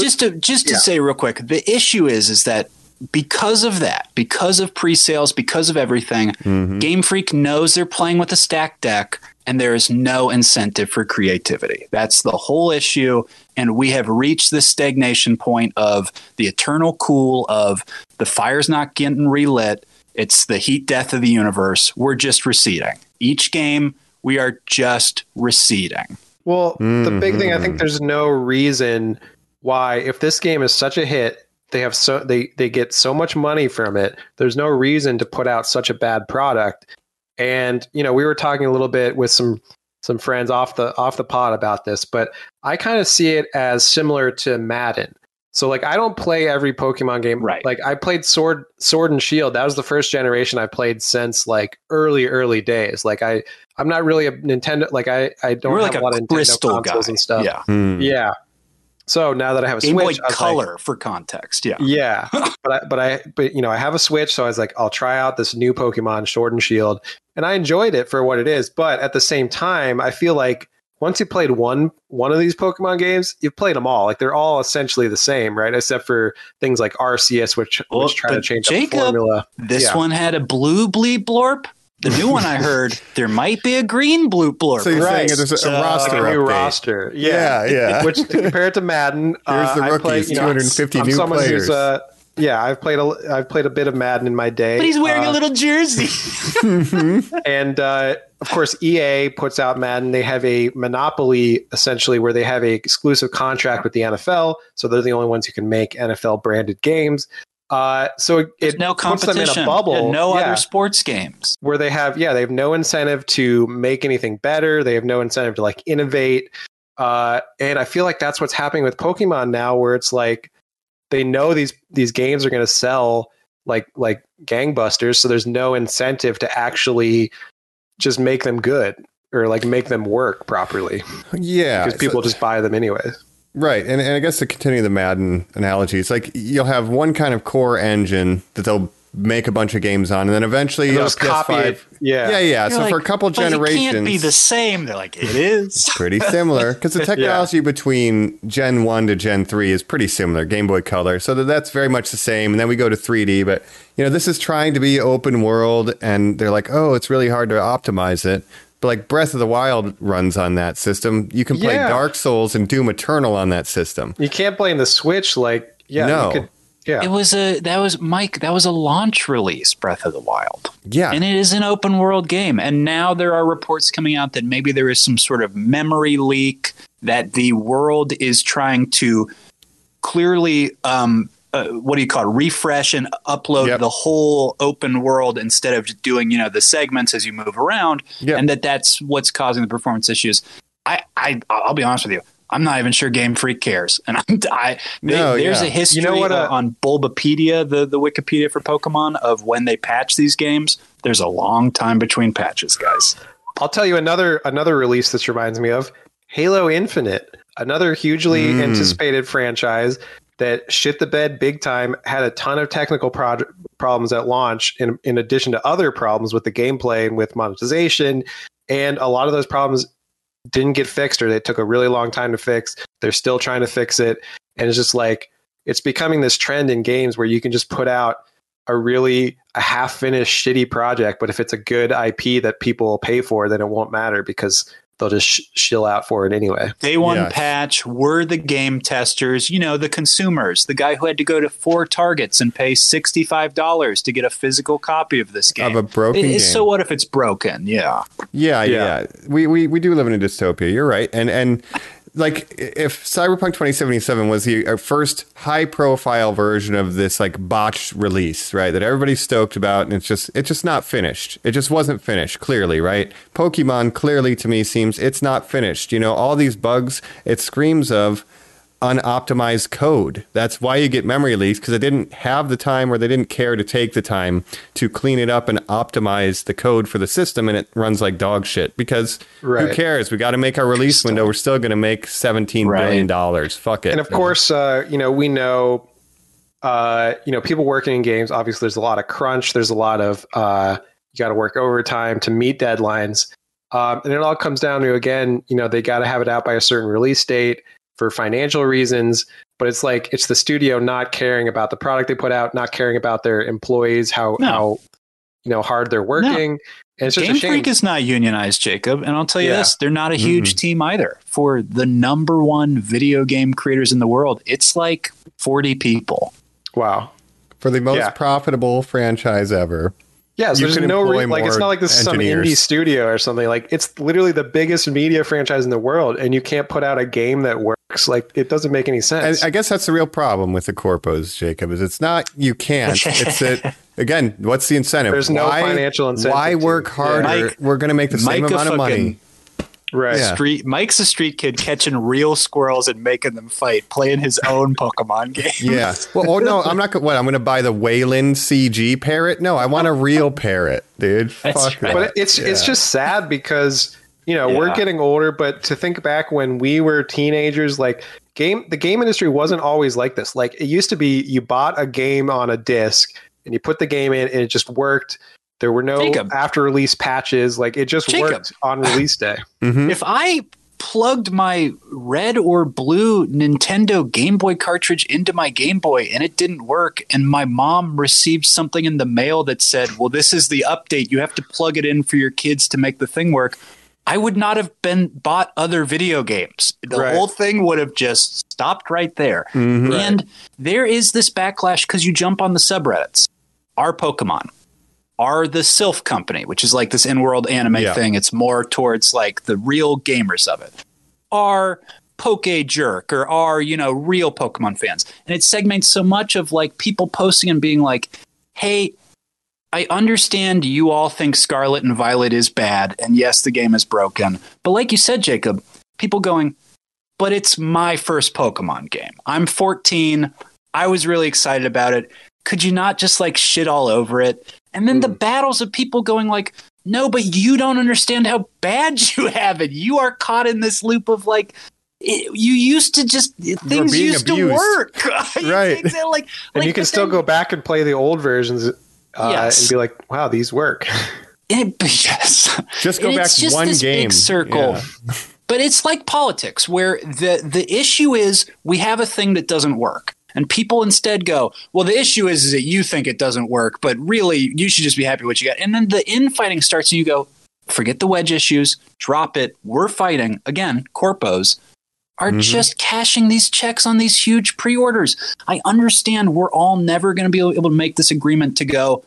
just to just to say real quick, the issue is is that because of that, because of pre-sales, because of everything, Mm-hmm. Game Freak knows they're playing with a stack deck, and there is no incentive for creativity. That's the whole issue, and we have reached the stagnation point of the eternal cool of the fire's not getting relit. It's the heat death of the universe. We're just receding. Each game, we are just receding. Well, the big thing I Mm-hmm. think there's no reason why if this game is such a hit, they have so they they get so much money from it. There's no reason to put out such a bad product. And you know, we were talking a little bit with some some friends off the off the pod about this, but I kind of see it as similar to Madden. So like I don't play every Pokemon game. Right. Like I played Sword Sword and Shield. That was the first generation I played since like early early days. Like I I'm not really a Nintendo like I I don't You're have like a lot a of Nintendo crystal guy. and stuff. Yeah. Hmm. Yeah. So now that I have a Game Switch, I was like- Color for context. Yeah. yeah, but I, but I but you know I have a Switch, so I was like, I'll try out this new Pokemon Sword and Shield, and I enjoyed it for what it is. But at the same time, I feel like once you played one one of these Pokemon games, you've played them all. Like they're all essentially the same, right? Except for things like Arceus, which Well, which try to change Jacob- the formula. This Yeah. one had a blue bleep blorp. The new one I heard there might be a green blue blorp. So you're saying there's a, So- a roster Like a new update. roster, Yeah, yeah. Which to compare it to Madden, Here's uh, the I rookies, play, you know, 250 I'm new someone who's, players. uh, yeah, I've played a I've played a bit of Madden in my day. but he's wearing Uh, a little jersey. and uh, of course EA puts out Madden. They have a monopoly essentially where they have a exclusive contract with the NFL, so they're the only ones who can make NFL branded games. Uh, so it, There's it no puts them in competition. a bubble. and no yeah, other sports games. where they have yeah they have no incentive to make anything better. They have no incentive to like innovate. Uh, and I feel like that's what's happening with Pokemon now, where it's like they know these these games are going to sell like like gangbusters, so there's no incentive to actually just make them good or like make them work properly Yeah. because people so- just buy them anyway. Right, and, and I guess to continue the Madden analogy, it's like you'll have one kind of core engine that they'll make a bunch of games on, and then eventually And you'll just copy PS5. it. Yeah. yeah, yeah. So You're for a couple "But generations, it can't be the same. They're like, it is. pretty similar because the technology between Gen One to Gen Three is pretty similar. Game Boy Color, so that that's very much the same. And then we go to 3D, but you know this is trying to be open world, and they're like, oh, it's really hard to optimize it. But like Breath of the Wild runs on that system. You can play Yeah. Dark Souls and Doom Eternal on that system. You can't play blame the Switch like yeah, No. you could yeah. It was a that was Mike. That was a launch release, Breath of the Wild. Yeah, And it is an open world game. And now there are reports coming out that maybe there is some sort of memory leak that the world is trying to clearly, um, uh, what do you call it, refresh and upload Yep. the whole open world instead of doing, you know, the segments as you move around. Yep. And that that's what's causing the performance issues. I, I, I'll be honest with you. I'm not even sure Game Freak cares, and I'm, I they- No, there's yeah. a history You know what, uh, on Bulbapedia, the the Wikipedia for Pokemon, of when they patch these games. There's a long time between patches, guys. I'll tell you another another release this reminds me of Halo Infinite, another hugely Mm. anticipated franchise that shit the bed big time. Had a ton of technical proj- problems at launch, in in addition to other problems with the gameplay and with monetization, and a lot of those problems didn't get fixed or they took a really long time to fix. They're still trying to fix it. And it's just like, it's becoming this trend in games where you can just put out a really a half finished shitty project, but if it's a good IP that people will pay for, then it won't matter because they'll just sh- shill out for it anyway. Day one Yes. patch, we're the game testers, you know, the consumers, the guy who had to go to four targets and pay $65 to get a physical copy of this game. Of a broken It- game. So what if it's broken? Yeah. Yeah, yeah, Yeah. We, we we do live in a dystopia. You're right, and and like if Cyberpunk 2077 was the uh, first high profile version of this like botched release, right? That everybody's stoked about, and it's just it's just not finished. It just wasn't finished. Clearly, right? Pokemon clearly to me seems it's not finished. You know, all these bugs. It screams of unoptimized code. That's why you get memory leaks because they didn't have the time or they didn't care to take the time to clean it up and optimize the code for the system and it runs like dog shit because who cares? We got to make our release window. We're still going to make seventeen billion Right. dollars. Fuck it. And of course, uh, you know, we know, uh, you know, people working in games. Obviously, there's a lot of crunch. There's a lot of uh, you got to work overtime to meet deadlines, um, and it all comes down to again, you know, they got to have it out by a certain release date for financial reasons. But it's like it's the studio not caring about the product they put out, not caring about their employees, how No. how you know hard they're working. And it's just Game a shame. Freak is not unionized, Jacob. And I'll tell you Yeah. this they're not a huge team either. For the number one video game creators in the world, it's like 40 people. wow. for the most Yeah. profitable franchise ever. Yes, You there's no re- like it's not like this is some indie studio or something. Like it's literally the biggest media franchise in the world, and you can't put out a game that works. Like it doesn't make any sense. I guess that's the real problem with the corpos, Jacob. Is it's not you can't. It's that again. What's the incentive? There's no financial incentive Why to- work yeah. harder? Mike- We're going to make the same Mike a amount of money. Fucking- right. Yeah. Street Mike's a street kid catching real squirrels and making them fight, playing his own Pokemon game. Yeah. Well, oh no, I'm not. go- What? I'm going to buy the Wayland CG parrot? No, I want a real parrot, dude. That's Fuck right. But it's it's just sad because you know we're getting older. But to think back when we were teenagers, like game the game industry wasn't always like this. Like it used to be, you bought a game on a disc and you put the game in, and it just worked. There were no Jacob. after release patches. Like it just Jacob. worked on release day. Mhm. If I plugged my red or blue Nintendo Game Boy cartridge into my Game Boy and it didn't work, and my mom received something in the mail that said, Well, this is the update. You have to plug it in for your kids to make the thing work. I would not have been bought other video games. The Right. whole thing would have just stopped right there. Mhm. And there is this backlash because you jump on the subreddits. Our Pokemon are the Silph Company, which is like this in-world anime Yeah. thing. It's more towards like the real gamers of it. Are Poke Jerk or are you know real Pokemon fans, and it segments so much of like people posting and being like, "Hey, I understand you all think Scarlet and Violet is bad, and yes, the game is broken. But like you said, Jacob, people going, but it's my first Pokemon game. I'm 14. I was really excited about it. Could you not just like shit all over it? And then the battles of people going like, no, but you don't understand how bad you have it. You are caught in this loop of like, it, you used to just things used abused. to work, Right. Exactly, like, and like you can still thing- go back and play the old versions uh, Yes. and be like, wow, these work. It, yes. Just go And back it's just one game. Big circle. Yeah. But it's like politics, where the the issue is we have a thing that doesn't work, and people instead go, "Well, the issue is, is that you think it doesn't work, but really you should just be happy with what you got." And then the infighting starts, and you go, "Forget the wedge issues, drop it. We're fighting again." Corpos are Mhm. just cashing these checks on these huge pre-orders. I understand we're all never going to be able to make this agreement to go.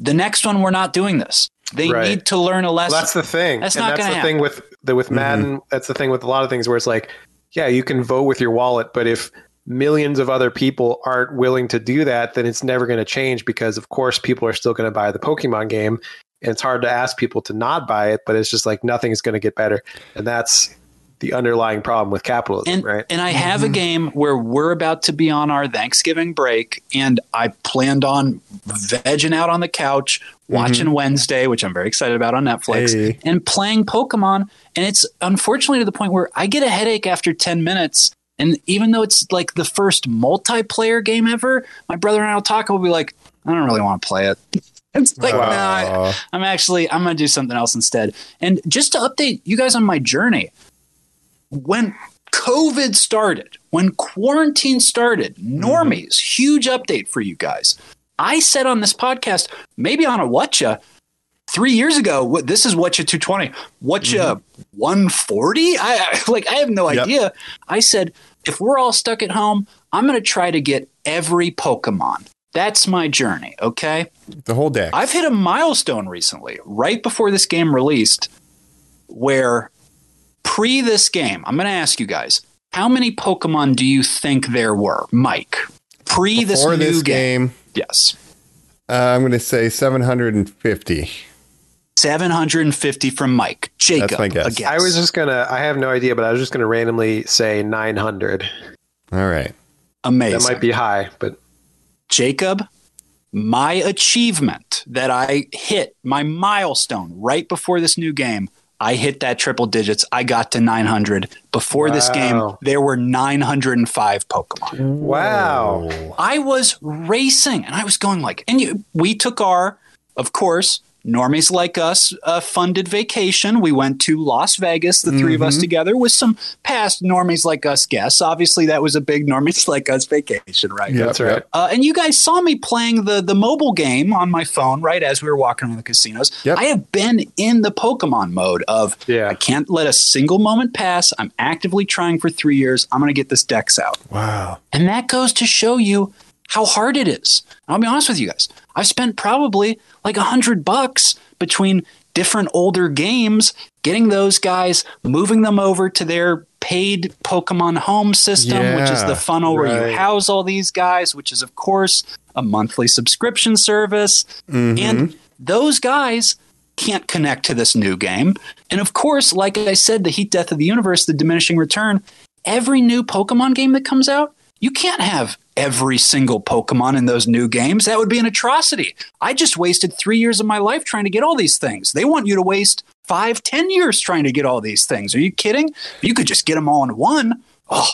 The next one, we're not doing this. They Right. need to learn a lesson. Well, that's the thing. That's and not that's gonna the thing with the with Madden. That's the thing with a lot of things where it's like, yeah, you can vote with your wallet, but if millions of other people aren't willing to do that, then it's never going to change because, of course, people are still going to buy the Pokemon game. And it's hard to ask people to not buy it, but it's just like nothing is going to get better, and that's the underlying problem with capitalism, and, right? and I have a mm-hmm. game where we're about to be on our Thanksgiving break, and I planned on vegging out on the couch, mm-hmm. watching Wednesday, which I'm very excited about on Netflix, Hey. and playing Pokemon. And it's unfortunately to the point where I get a headache after 10 minutes. And even though it's like the first multiplayer game ever, my brother and I will talk and we'll be like, I don't really want to play it. It's like, Aw. nah, I'm actually I'm gonna do something else instead. And just to update you guys on my journey, when COVID started, when quarantine started, normies, mm-hmm. huge update for you guys. I said on this podcast, maybe on a whatcha, three years ago, what this is whatcha 220, whatcha mm-hmm. 140. I I- like I have no Yep. idea. I said, if we're all stuck at home, I'm gonna try to get every Pokemon. That's my journey, okay? The whole deck. I've hit a milestone recently, right before this game released, where pre this game, I'm going to ask you guys, how many Pokemon do you think there were, Mike? Pre this Before new this game. game, Yes. uh, I'm going to say 750. 750 from Mike. Jacob. my guess. a guess. I was just gonna. I have no idea, but I was just gonna randomly say 900. All right. amazing. That might be high, but Jacob, my achievement that I hit, my milestone right before this new game, I hit that triple digits. I got to 900. Before this game, there were 905 Pokemon. wow. I was racing and I was going like, and you, we took our, of course, normies like us uh, funded vacation. We went to Las Vegas, the 3 of us together, with some past normies like us guests. Obviously, that was a big normies like us vacation, right? Yep, That's right. Uh, and you guys saw me playing the the mobile game on my phone, right? As we were walking around the casinos. Yep. I have been in the Pokemon mode of Yeah. I can't let a single moment pass. I'm actively trying for three years. I'm going to get this Dex out. Wow. And that goes to show you how hard it is. I'll be honest with you guys. I've spent probably like a hundred bucks between different older games, getting those guys, moving them over to their paid Pokemon home system, which is the funnel where you house all these guys, which is of course a monthly subscription service. And mm-hmm. those guys can't connect to this new game. And of course, like I said, the heat death of the universe, the diminishing return, every new Pokemon game that comes out, you can't have every single Pokemon in those new games. That would be an atrocity. I just wasted three years of my life trying to get all these things. They want you to waste five, ten years trying to get all these things. Are you kidding? You could just get them all in one. Oh,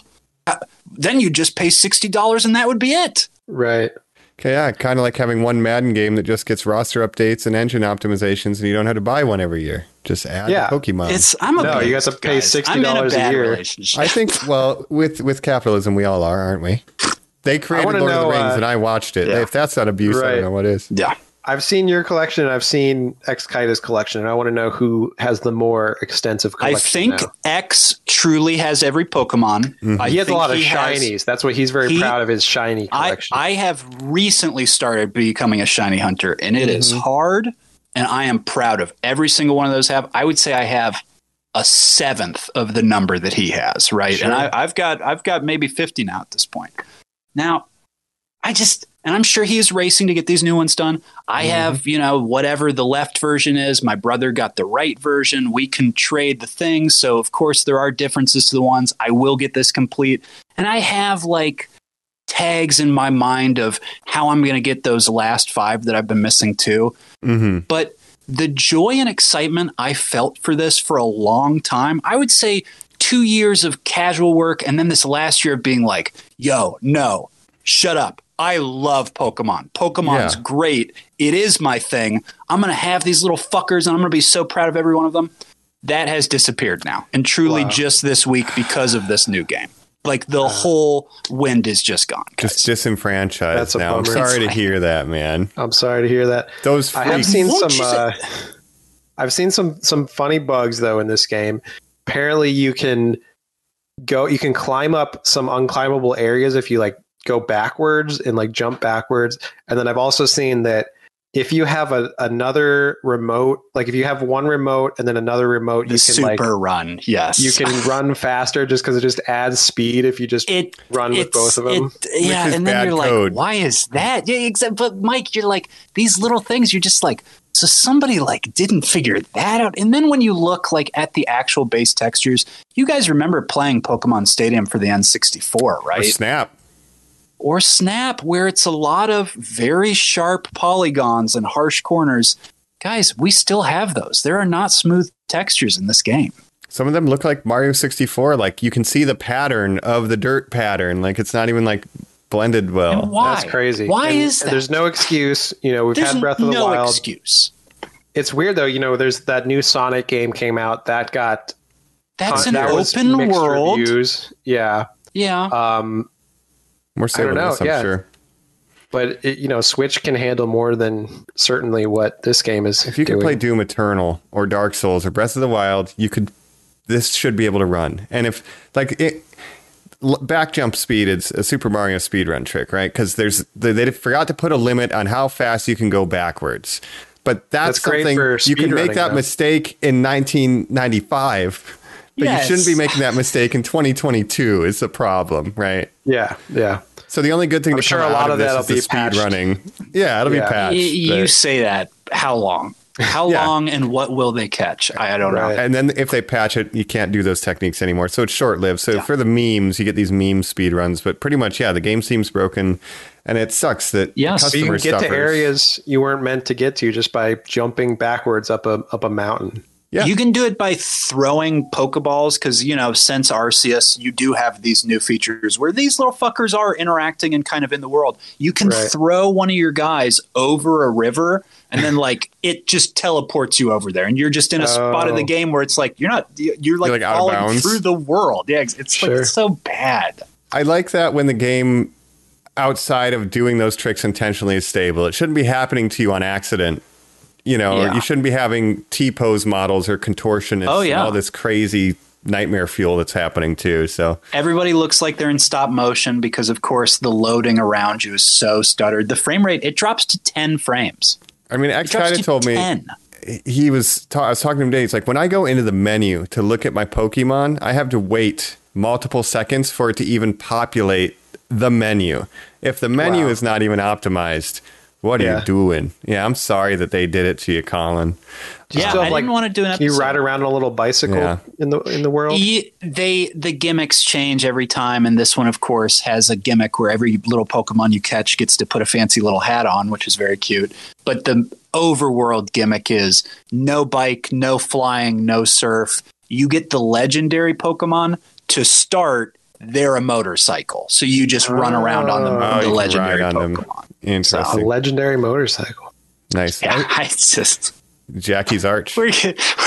uh, then you'd just pay $60 and that would be it. Right. Okay, yeah, kind of like having one Madden game that just gets roster updates and engine optimizations, and you don't have to buy one every year. Just add Yeah. Pokemon. It's I'm a No, you have to pay guys, $60 a bad year. I think, well, with with capitalism, we all are, aren't we? They created wanna Lord of the Rings, uh, and I watched it. yeah. If that's not abuse, I don't know what is. yeah. I've seen your collection. and I've seen X Kita's collection, and I want to know who has the more extensive collection. I think now. X truly has every Pokemon. I he has a lot of he has- shinies. That's what he's very he- proud of his shiny collection. I have recently started becoming a shiny hunter, and it is hard. And I am proud of every single one of those. Have I would say I have a seventh of the number that he has, right? And I, I've got I've got maybe fifty now at this point. Now, I just and I'm sure he is racing to get these new ones done. I have you know whatever the left version is. My brother got the right version. We can trade the things, so of course there are differences to the ones. I will get this complete, and I have like tags in my mind of how I'm going to get those last five that I've been missing too. Mm-hmm. But the joy and excitement I felt for this for a long time, I would say two years of casual work, and then this last year of being like, yo, no, shut up. I love Pokemon. Pokemon's Yeah. great. It is my thing. I'm going to have these little fuckers and I'm going to be so proud of every one of them. That has disappeared now. And truly just this week because of this new game. Like the whole wind is just gone. guys. Just disenfranchised That's a now. I'm sorry to hear that, man. I'm sorry to hear that. Those I have seen Won't some. Uh, I've seen some some funny bugs though in this game. Apparently, you can go. You can climb up some unclimbable areas if you like go backwards and like jump backwards. And then I've also seen that if you have a, another remote, like if you have one remote and then another remote, the you can super like run. Yes. you can run faster just because it just adds speed if you just it run with both of them. it- yeah, and then you're code. like, why is that? Yeah, except but Mike, you're like these little things. You're just like, so somebody like didn't figure that out. And then when you look like at the actual base textures, you guys remember playing Pokemon Stadium for the N64, right? Or snap. or Snap, where it's a lot of very sharp polygons and harsh corners. Guys, we still have those. There are not smooth textures in this game. Some of them look like Mario 64. Like you can see the pattern of the dirt pattern. Like it's not even like blended well. And why? That's crazy. Why And is that? There's no excuse. You know, we've There's had Breath of the no Wild. excuse. It's weird though. You know, there's that new Sonic game came out that got That's an that open mixed world. Reviews. Yeah. Yeah. Um, More I don't I'm yeah. sure. but it, you know, Switch can handle more than certainly what this game is. If you can doing. play Doom Eternal or Dark Souls or Breath of the Wild, you could. This should be able to run. And if like it, l- back jump speed, it's a Super Mario speedrun trick, right? Because there's they, they forgot to put a limit on how fast you can go backwards. But that's, That's great something for you can make that though. mistake in 1995. But Yes. you shouldn't be making that mistake in 2022. Is the problem, right? yeah, yeah. So the only good thing I'm to sure come a lot out of this that'll is the be speed patched. running. Yeah, it'll Yeah. be patched. Y- you but- say that. How long? How Yeah. long and what will they catch? I, I don't Right. know. And then if they patch it, you can't do those techniques anymore. So it's short lived. So for the memes, you get these meme speed runs, but pretty much, yeah, the game seems broken, and it sucks that Yes. So you can customer get to areas you weren't meant to get to just by jumping backwards up a up a mountain. Yeah. You can do it by throwing Pokeballs because, you know, since Arceus, you do have these new features where these little fuckers are interacting and kind of in the world. You can Right. throw one of your guys over a river and then, like, it just teleports you over there. And you're just in a spot of the Oh. game where it's like, you're not, you're like, like, out of falling through the world. Yeah, it's, it's like it's so bad. I like that when the game, outside of doing those tricks intentionally, is stable. It shouldn't be happening to you on accident. You know, Yeah. you shouldn't be having T pose models or contortionists Oh, yeah. and all this crazy nightmare fuel that's happening too. So Everybody looks like they're in stop motion because, of course, the loading around you is so stuttered. The frame rate, it drops to 10 frames. I mean, X kind of told me he was ta- I was talking to him today. He's like, when I go into the menu to look at my Pokemon, I have to wait multiple seconds for it to even populate the menu. If the menu Wow. is not even optimized, what are Yeah. you doing? Yeah, I'm sorry that they did it to you, Colin. Do you Yeah, still I have, didn't want to do an Can you ride around on a little bicycle Yeah. in the in the world? Ye- they the gimmicks change every time, and this one, of course, has a gimmick where every little Pokemon you catch gets to put a fancy little hat on, which is very cute. But the overworld gimmick is no bike, no flying, no surf. You get the legendary Pokemon to start. They're a motorcycle, so you just run around on the, Oh, the legendary ride on them. Pokemon. A Interesting. legendary motorcycle. nice. Yeah, it's just Jackie's Arch. We're,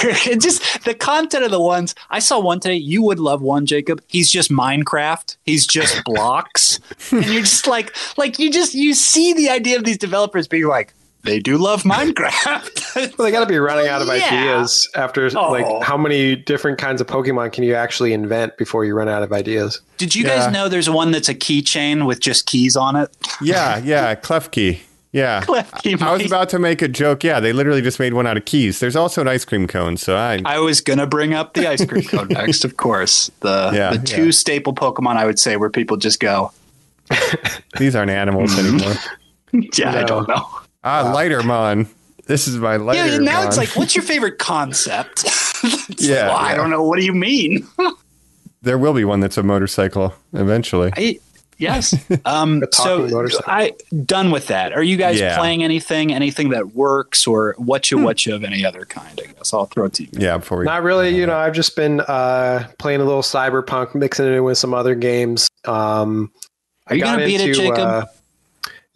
we're just the content of the ones I saw one today. You would love one, Jacob. He's just Minecraft. He's just blocks, and you're just like, like you just you see the idea of these developers being like, they do love Minecraft. Well, they got to be running out of Yeah. ideas after Oh. like how many different kinds of Pokemon can you actually invent before you run out of ideas? Did you Yeah. guys know there's one that's a keychain with just keys on it? Yeah, yeah, Klefki. Yeah. Klefki I was about to make a joke. Yeah, they literally just made one out of keys. There's also an ice cream cone, so I I was gonna bring up the ice cream cone next, of course. The Yeah, the two yeah. staple Pokemon I would say where people just go, these aren't animals anymore. yeah, I don't know. Ah, lighter Lightermon. This is my lighter. Yeah, now it's like, what's your favorite concept? Yeah, like, well, I don't know. What do you mean? there will be one that's a motorcycle eventually. I, yes. Um, so motorcycle. I done with that. Are you guys Yeah. playing anything? Anything that works, or what Hmm. you what you of any other kind? I guess I'll throw it to you. Yeah, before we Not really. You know, I've just been uh, playing a little Cyberpunk, mixing it in with some other games. Um, Are you gonna beat it, Jacob? uh,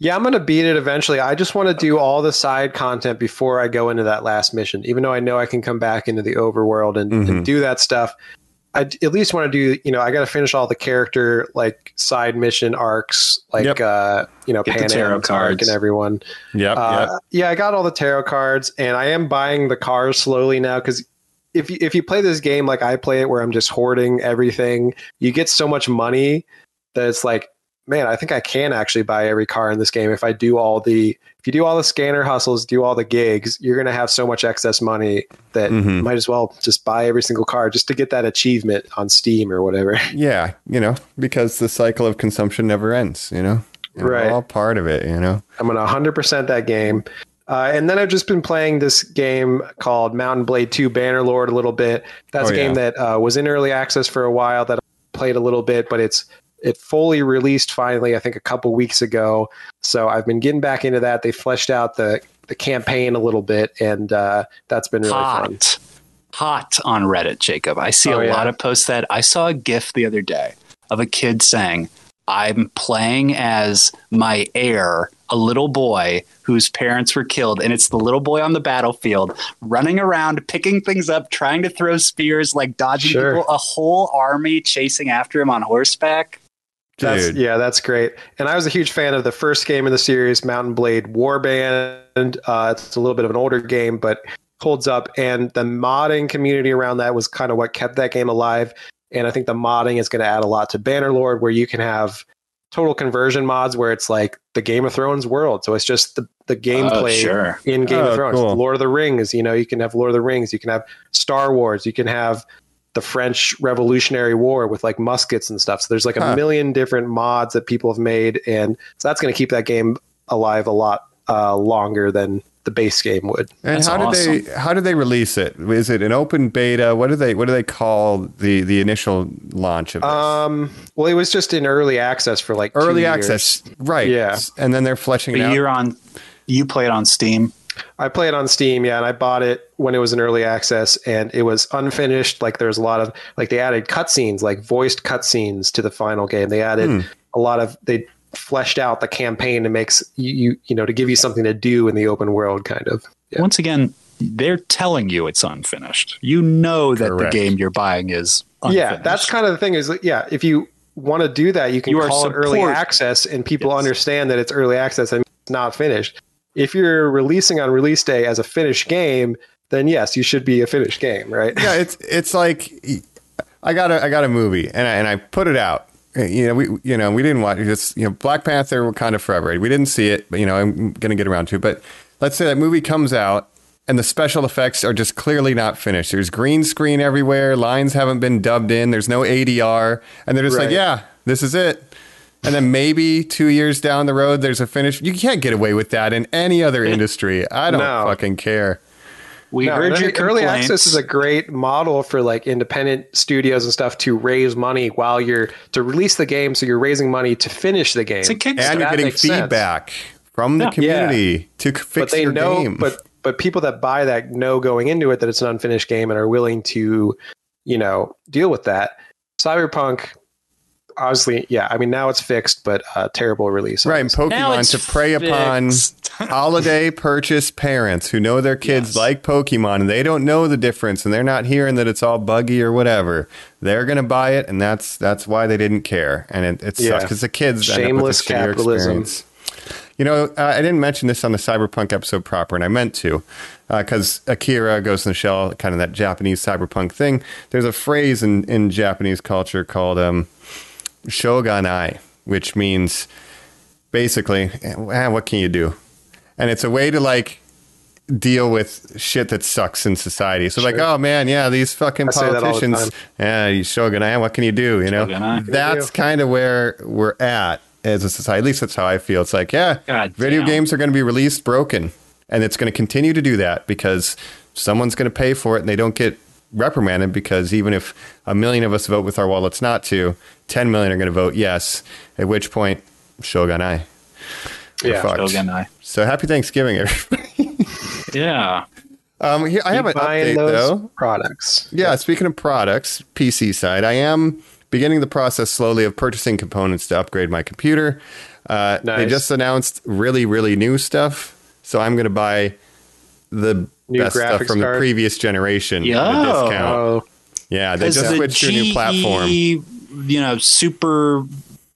yeah, I'm going to beat it eventually. I just want to do all the side content before I go into that last mission. Even though I know I can come back into the overworld and, Mhm. and do that stuff, I at least want to do. You know, I got to finish all the character like side mission arcs, like Yep. uh, you know, Get the Pan tarot Am's arc cards. and everyone. Yeah. Uh, yep. Yeah, I got all the tarot cards, and I am buying the cars slowly now because if you, if you play this game like I play it, where I'm just hoarding everything, you get so much money that it's like, man, I think I can actually buy every car in this game if I do all the if you do all the scanner hustles, do all the gigs, you're gonna have so much excess money that Mhm. might as well just buy every single car just to get that achievement on Steam or whatever. Yeah, you know, because the cycle of consumption never ends, you know? And Right. all part of it, you know? I'm gonna 100% that game. Uh, and then I've just been playing this game called Mount and Blade 2 Bannerlord a little bit. That's Oh, a game yeah. that uh, was in early access for a while that I played a little bit, but it's it fully released finally, I think a couple weeks ago. So I've been getting back into that. They fleshed out the the campaign a little bit, and uh, that's been really fun. hot, hot on Reddit, Jacob. I see Oh, a yeah. lot of posts that I saw a GIF the other day of a kid saying, I'm playing as my heir, a little boy whose parents were killed, and it's the little boy on the battlefield running around, picking things up, trying to throw spears, like dodging Sure. people, a whole army chasing after him on horseback. That's, Dude. yeah, that's great. And I was a huge fan of the first game in the series, Mount and Blade Warband. Uh, it's a little bit of an older game, but holds up. And the modding community around that was kind of what kept that game alive. And I think the modding is going to add a lot to Bannerlord, where you can have total conversion mods where it's like the Game of Thrones world. So it's just the, the gameplay sure. in Game Oh, of Thrones. cool. Lord of the Rings, you know, you can have Lord of the Rings, you can have Star Wars, you can have the French Revolutionary War with like muskets and stuff. So there's like Huh. a million different mods that people have made, and so that's going to keep that game alive a lot uh, longer than the base game would. And That's how did they how did they release it? Is it an open beta? What do they what do they call the the initial launch of this? Um, well, it was just in early access for like two Early years. access, right? Yeah. and then they're fleshing it out. you're on, you play it on Steam. I play it on Steam, yeah, and I bought it when it was in early access, and it was unfinished. Like there's a lot of like they added cutscenes, like voiced cutscenes to the final game. They added Hmm. a lot of they fleshed out the campaign to makes you you you know to give you something to do in the open world, kind of. Yeah. Once again, they're telling you it's unfinished. You know that Correct. the game you're buying is unfinished. Yeah, that's kind of the thing. Is that, yeah, if you want to do that, you can You are call it early access, and people Yes. understand that it's early access and it's not finished. If you're releasing on release day as a finished game, then yes, you should be a finished game, right? yeah, it's it's like I got a I got a movie and I, and I put it out. You know, we you know we didn't watch it. It's you know Black Panther kind of forever. We didn't see it, but you know I'm gonna get around to. it. But let's say that movie comes out and the special effects are just clearly not finished. There's green screen everywhere. Lines haven't been dubbed in. There's no ADR, and they're just like, yeah, this is it. And then maybe two years down the road, there's a finish. You can't get away with that in any other industry. I don't No. fucking care. we No, heard and I your think early access is a great model for like independent studios and stuff to raise money while you're to release the game. So you're raising money to finish the game. It's a Kickstarter. And you're getting makes sense. feedback from the Yeah. community to fix but they your know, game. but but people that buy that know going into it that it's an unfinished game and are willing to, you know, deal with that. Cyberpunk, obviously, yeah. I mean, now it's fixed, but uh, terrible release. Right, and Pokemon to prey upon holiday purchase parents who know their kids Yes. like Pokemon and they don't know the difference and they're not hearing that it's all buggy or whatever. They're gonna buy it, and that's that's why they didn't care. And it, it sucks Yeah. because the kids end up with Shameless this capitalism. experience. You know, uh, I didn't mention this on the Cyberpunk episode proper, and I meant to, because Akira Ghost in the Shell, kind of that Japanese cyberpunk thing. There's a phrase in, in Japanese culture called um, shoganai, which means basically, eh, what can you do? And it's a way to like deal with shit that sucks in society. So like, oh man, yeah, these fucking I say that all the politicians, yeah, you shoganai, what can you do? You know, Shoganai. that's kind of where we're at as a society. At least that's how I feel. It's like, yeah, God video damn. games are going to be released broken, and it's going to continue to do that because someone's going to pay for it, and they don't get reprimanded because even if a million of us vote with our wallets not to, 10 million are going to vote yes. At which point, shoganai. We're Yeah. fucked. Shoganai. So happy Thanksgiving, everybody. Yeah. Um, here, I have an Keep buying update those though. products. Yeah, speaking of products, PC side, I am beginning the process slowly of purchasing components to upgrade my computer. Uh, They just announced really, really new stuff, so I'm going to buy the New best stuff graphics from the previous generation at a discount. Oh, Yeah, they Because just the switched to a new platform. You know, super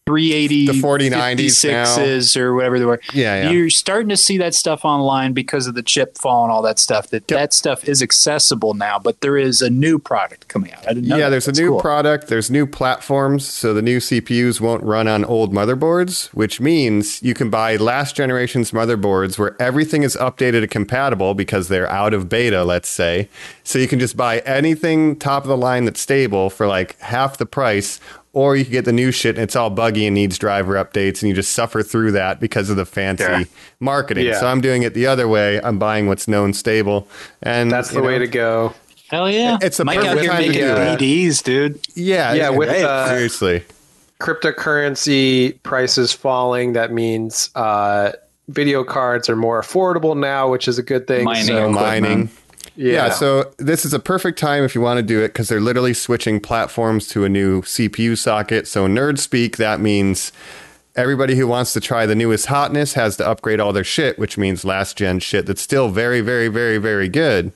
380 The 4090s now. or whatever they were. Yeah, yeah. You're starting to see that stuff online because of the chip fall and all that stuff. That Yep. that stuff is accessible now, but there is a new product coming out. I didn't know. Yeah, that. there's a new cool. product. There's new platforms, so the new CPUs won't run on old motherboards, which means you can buy last generation's motherboards where everything is updated and compatible because they're out of beta, let's say. So you can just buy anything top of the line that's stable for like half the price, or you can get the new shit and it's all buggy and needs driver updates, and you just suffer through that because of the fancy Yeah. marketing. Yeah. So I'm doing it the other way. I'm buying what's known stable, and that's the know, way to go. Hell yeah! It's a Mike out perfect here time to making do that. PDs, dude. Yeah, Yeah, with, right. uh, seriously. cryptocurrency prices falling, that means uh, video cards are more affordable now, which is a good thing. Mining So, equipment. mining. Yeah. so this is a perfect time if you want to do it because they're literally switching platforms to a new CPU socket. So nerd speak, that means everybody who wants to try the newest hotness has to upgrade all their shit, which means last gen shit that's still very, very, very, very good.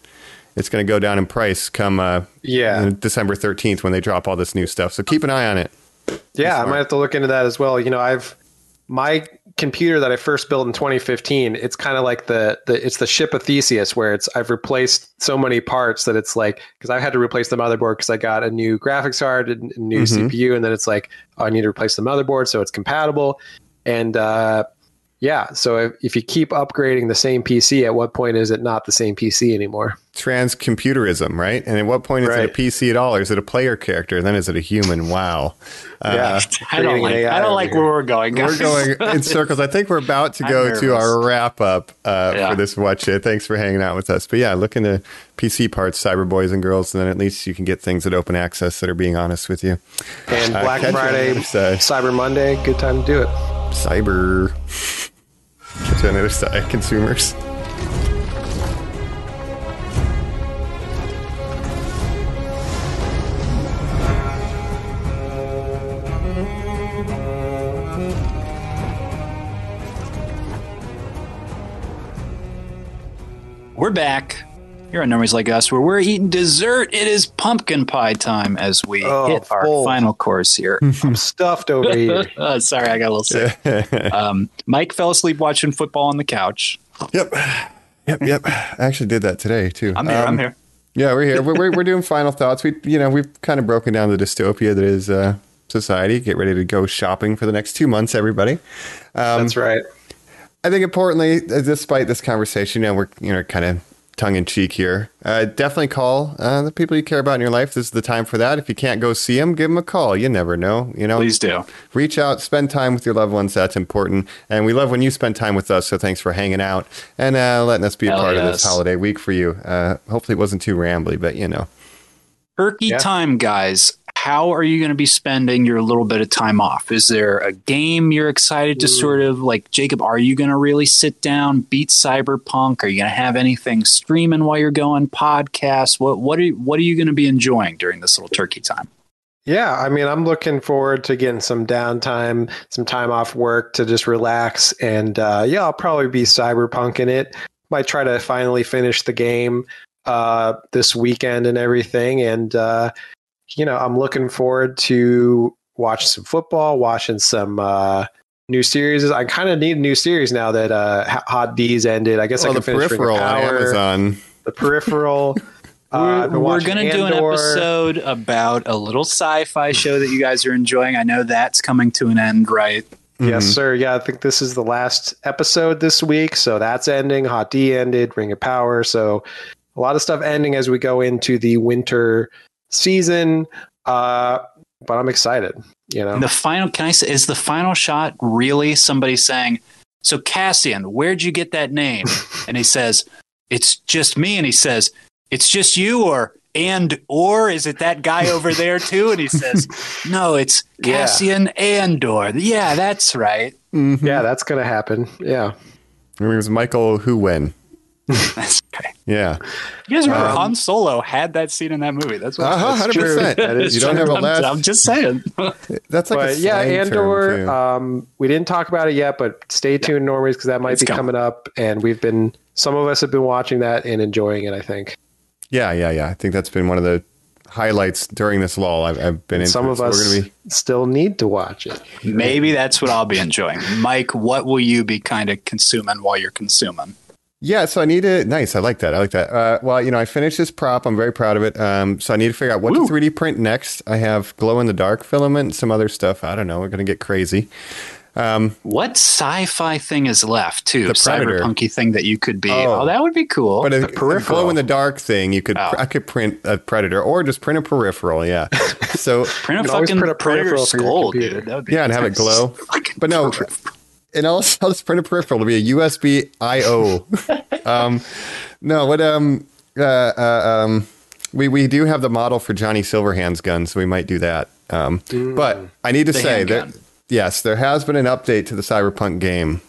It's going to go down in price come uh, Yeah. December 13th when they drop all this new stuff. So keep an eye on it. Yeah, I might have to look into that as well. You know, I've my computer that I first built in 2015. It's kind of like the the it's the ship of Theseus, where it's I've replaced so many parts that it's like because I had to replace the motherboard because I got a new graphics card and new Mhm. CPU, and then it's like oh, I need to replace the motherboard so it's compatible. And uh, yeah, so if, if you keep upgrading the same PC, at what point is it not the same PC anymore? Transcomputerism, right? And at what point is it a PC at all? Or is it a player character? Then is it a human? Wow. Uh, yeah, I don't like. I don't like here. where we're going. We're going in circles. I think we're about to go to our wrap up uh, Yeah. for this watch it. Thanks for hanging out with us. But yeah, look into PC parts, cyber boys and girls, and then at least you can get things at open access that are being honest with you. And Uh, Black catch you Friday. Cyber Monday, good time to do it. Cyber. You on the consumers. We're back. Here on Normies Like Us, where we're eating dessert. It is pumpkin pie time as we Oh, hit our full. final course here. I'm stuffed over here. Uh, sorry, I got a little sick. um, Mike fell asleep watching football on the couch. Yep. Yep, yep. I actually did that today too. I'm here. I'm Um, here. Yeah, we're here. We're, we're, we're doing final thoughts. We, you know, we've kind of broken down the dystopia that is uh, society. Get ready to go shopping for the next two months, everybody. That's right. I think importantly, uh, despite this conversation, you know, we're you know kind of tongue in cheek here. Uh, definitely call uh, the people you care about in your life. This is the time for that. If you can't go see them, give them a call. You never know. You know, Please do. reach out, spend time with your loved ones. That's important, and we love when you spend time with us. So thanks for hanging out and uh, letting us be a Hell part of this holiday week for you. Uh, hopefully, it wasn't too rambly, but you know. Turkey Yeah. time, guys. How are you going to be spending your little bit of time off? Is there a game you're excited to sort of like, Jacob? Are you going to really sit down, beat Cyberpunk? Are you going to have anything streaming while you're going? Podcasts? What what are you, what are you going to be enjoying during this little turkey time? Yeah, I mean, I'm looking forward to getting some downtime, some time off work to just relax. And uh, yeah, I'll probably be cyberpunking it. Might try to finally finish the game uh, this weekend and everything. And, uh, you know, I'm looking forward to watching some football, watching some uh, new series. I kind of need a new series now that uh, Hot D's ended. I guess Oh, I the can finish Ring of peripheral on Power, Amazon. The Peripheral. Uh, I've been we're going to do an episode about a little sci-fi show that you guys are enjoying. I know that's coming to an end, right? Yes, sir. Yeah, I think this is the last episode this week. So that's ending. Hot D ended, Ring of Power. So a lot of stuff ending as we go into the winter season. Uh, but I'm excited, you know. The final, can I say, is the final shot really somebody saying, So Cassian, where'd you get that name? and he says, It's just me. And he says, It's just you, or and or is it that guy over there too? And he says, No, it's Yeah. Cassian Andor. Yeah, that's right. Yeah, that's going to happen. Yeah. It was Michael Who When. That's okay. Yeah. You guys remember Um, Han Solo had that scene in that movie? That's what Uh-huh, that's 100%. That is you don't have a I'm, last. I'm just saying. that's like a but yeah, Andor. Um, we didn't talk about it yet, but stay tuned, normies, because that might It's be coming. coming up. And we've been, some of us have been watching that and enjoying it. I think yeah, yeah, yeah. I think that's been one of the highlights during this lull. I've, I've been in. some of so us We're gonna be still need to watch it. Maybe that's what I'll be enjoying. Mike, what will you be kind of consuming while you're consuming? Yeah, so I need to. Nice, I like that. I like that. Uh, well, you know, I finished this prop. I'm very proud of it. Um, so I need to figure out what Woo. to 3D print next. I have glow in the dark filament, some other stuff. I don't know. We're gonna get crazy. What sci-fi thing is left too? The Predator. Cyberpunky thing that you could be. Oh. Oh, that would be cool. But a, peripheral. glow in the dark thing, you could. Oh. I could print a predator or just print a peripheral. Yeah. So print a You can always fucking print a predator peripheral for skull, dude. That would be yeah, and have it glow. But no, peripheral. And also I'll just print a peripheral to be a USB I/O. um, no, what um uh, uh, um we we do have the model for Johnny Silverhand's gun, so we might do that. Um, but I need to The say that yes, there has been an update to the Cyberpunk game.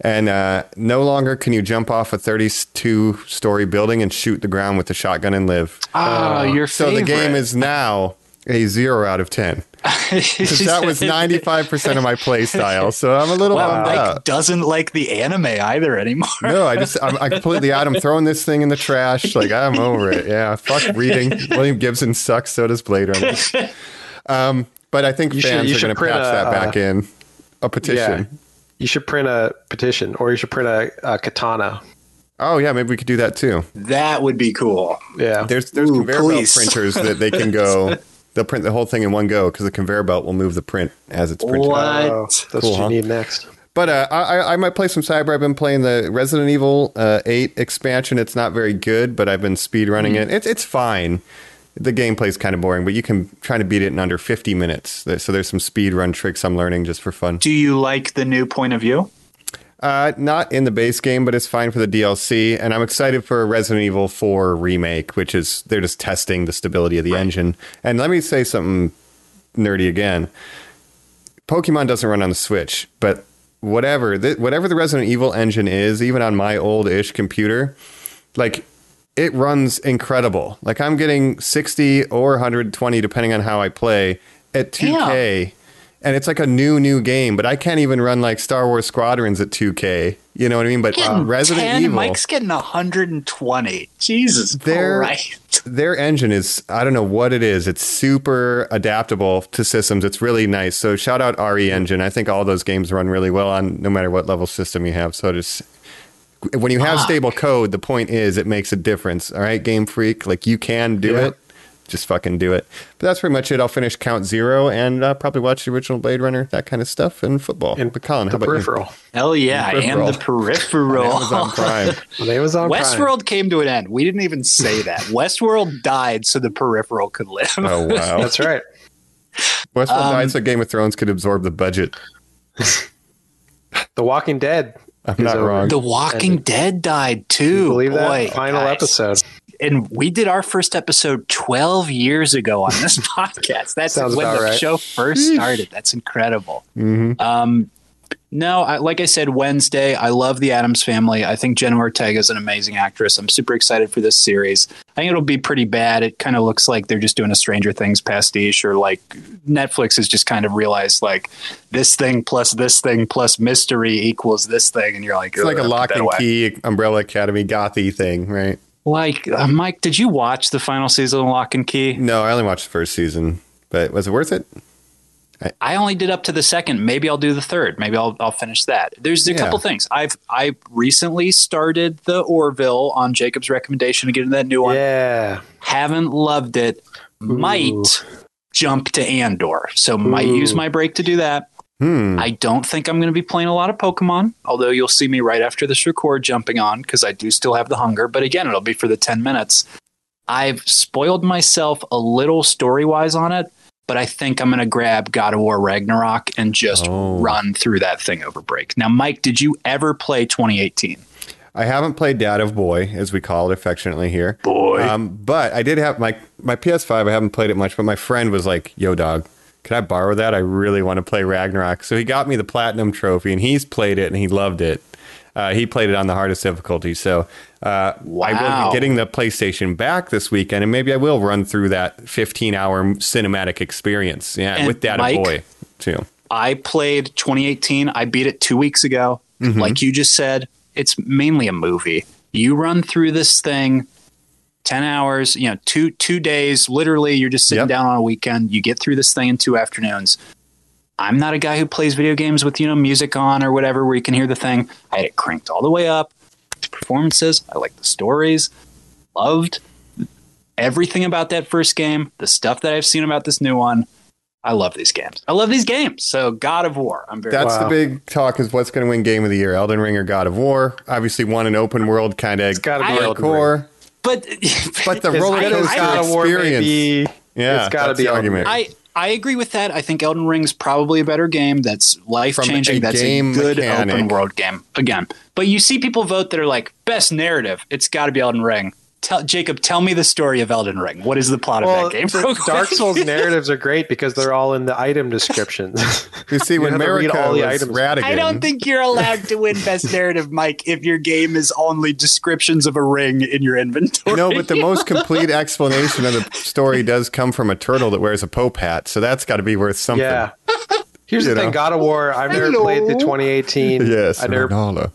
And uh, no longer can you jump off a 32 story building and shoot the ground with a shotgun and live. Oh, your So the game is now a zero out of 10. 'Cause that was 95% of my play style. So I'm a little Wow, bummed Mike out. doesn't like the anime either anymore. No, I just I'm, I completely out. I'm throwing this thing in the trash. Like I'm over it. Yeah, fuck reading. William Gibson sucks. So does Blade Runner. Um, but I think You should- fans you are going to patch a, that uh, back in. A petition. Yeah. You should print a petition, or you should print a, a katana. Oh yeah, maybe we could do that too. That would be cool. Yeah. There's there's Ooh, conveyor belt printers that they can go. They'll print the whole thing in one go because the conveyor belt will move the print as it's printed. What? Oh, that's Cool, what you huh? need next. But uh, I, I- I might play some Cyber. I've been playing the Resident Evil uh, 8 expansion. It's not very good, but I've been speed running Hmm. it. It's it's fine. The gameplay's kind of boring, but you can try to beat it in under 50 minutes. So there's some speed run tricks I'm learning just for fun. Do you like the new point of view? Uh, not in the base game, but it's fine for the DLC. And I'm excited for a Resident Evil 4 remake, which is they're just testing the stability of the engine. And let me say something nerdy again. Pokemon doesn't run on the Switch, but whatever the, whatever the Resident Evil engine is, even on my old-ish computer, like it runs incredible. Like I'm getting 60 or 120 depending on how I play at 2K. And it's like a new new game, but I can't even run like Star Wars Squadrons at 2K. You know what I mean? But uh, Resident 10, Evil Mike's getting 120. Jesus Christ. their engine is I don't know what it is. It's super adaptable to systems. It's really nice. So shout out RE Engine. I think all those games run really well on no matter what level system you have. So just when you have stable code, the point is it makes a difference. All right, Game Freak, like you can do Yeah. it. Just fucking do it. But that's pretty much it. I'll finish Count Zero and uh, probably watch the original Blade Runner, that kind of stuff, and football. And but Colin, how the about peripheral. Hell yeah, I am the peripheral. you? Amazon Prime. On Amazon Prime. Westworld came to an end. We didn't even say that. Westworld died so the peripheral could live. Oh wow, That's right. Westworld Um, died so Game of Thrones could absorb the budget. The Walking Dead. I'm not over. wrong. The Walking Dead died too. Believe that final guys. episode. And we did our first episode 12 years ago on this podcast. That's when the right. show first started. That's incredible. Mhm. Um, no, I, like I said, Wednesday, I love the Addams family. I think Jenna Ortega is an amazing actress. I'm super excited for this series. I think it'll be pretty bad. It kind of looks like they're just doing a Stranger Things pastiche, or like Netflix has just kind of realized like this thing plus this thing plus mystery equals this thing, and you're like, It's like a lock and away." key Umbrella Academy gothy thing, right? Like, uh, Mike, did you watch the final season of Locke and Key? No, I only watched the first season, but was it worth it? I only did up to the second. Maybe I'll do the third. Maybe I'll I'll finish that. There's a Yeah. couple things. I've I recently started the Orville on Jacob's recommendation to get into that new one. Yeah. Haven't loved it. Might jump to Andor. So might use my break to do that. Hmm. I don't think I'm going to be playing a lot of Pokemon, although you'll see me right after this record jumping on because I do still have the hunger. But again, it'll be for the 10 minutes. I've spoiled myself a little story wise on it, but I think I'm going to grab God of War Ragnarok and just Oh. run through that thing over break. Now, Mike, did you ever play 2018? I haven't played Dad of Boy, as we call it affectionately here. Boy. Um, but I did have my my PS5. I haven't played it much, but my friend was like, "Yo, dog, can I borrow that? I really want to play Ragnarok." So he got me the platinum trophy, and he's played it and he loved it. Uh, he played it on the hardest difficulty. So uh, I will be getting the PlayStation back this weekend, and maybe I will run through that 15 hour cinematic experience. Yeah, And with Dad Mike- Boy too. I played 2018. I beat it two weeks ago. Mm-hmm. Like you just said, it's mainly a movie. You run through this thing, ten hours. You know, two two days. Literally, you're just sitting Yep. down on a weekend. You get through this thing in two afternoons. I'm not a guy who plays video games with you know music on or whatever where you can hear the thing. I had it cranked all the way up. The performances. I like the stories. Loved everything about that first game. The stuff that I've seen about this new one. I love these games. I love these games. So God of War. I'm very That's the big talk: is what's going to win Game of the Year? Elden Ring or God of War? Obviously, one an open world kind of It's got to be Elden Ring. core, but but the roller good as coaster God of War may experience. be, yeah, it's gotta that's be the argument. I I agree with that. I think Elden Ring's probably a better game. That's life changing. That's game a good mechanic. open world game again. But you see people vote that are like best narrative. It's got to be Elden Ring. Tell Jacob, tell me the story of Elden Ring. What is the plot Well, of that game? the real quick? Dark Souls narratives are great because they're all in the item descriptions. You see, when have to read America all the was items. Radigan, I don't think you're allowed to win best narrative, Mike, if your game is only descriptions of a ring in your inventory. No, but the most complete explanation of the story does come from a turtle that wears a Pope hat, so that's got to be worth something. yeah. Here's You the thing, know. God of War. I've never played the 2018. Yes, I never Ronaldo.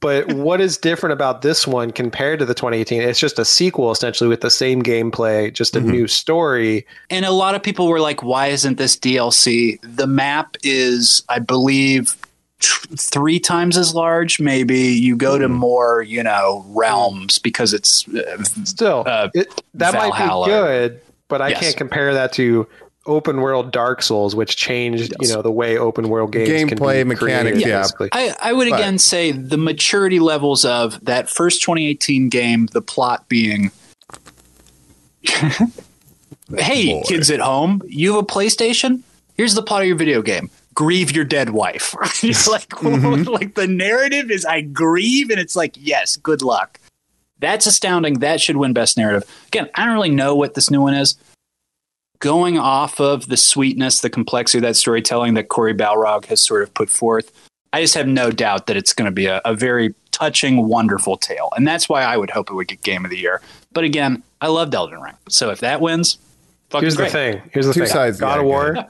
But what is different about this one compared to the 2018? It's just a sequel essentially with the same gameplay, just a new story. and a lot of people were like, "Why isn't this DLC?" The map is, I believe, tr- three times as large. Maybe you go to more, you know, realms because it's uh, Still, Uh, it, that might be good, but I Yes. can't compare that to open world Dark Souls, which changed you know the way open world games can Gameplay, be mechanics, created, yeah. basically. I, I would But- again say the maturity levels of that first 2018 game, the plot being, hey, Boy. kids at home, you have a PlayStation? Here's the plot of your video game. Grieve your dead wife. it's like, Mm-hmm. like the narrative is I grieve, and it's like, yes, good luck. That's astounding. That should win best narrative. Again, I don't really know what this new one is. Going off of the sweetness, the complexity of that storytelling that Cory Barlog has sort of put forth, I just have no doubt that it's going to be a, a very touching, wonderful tale. And that's why I would hope it would get Game of the Year. But again, I loved Elden Ring. So if that wins, fucking Here's great. the thing. Here's the Two thing. sides, God yeah, of go War.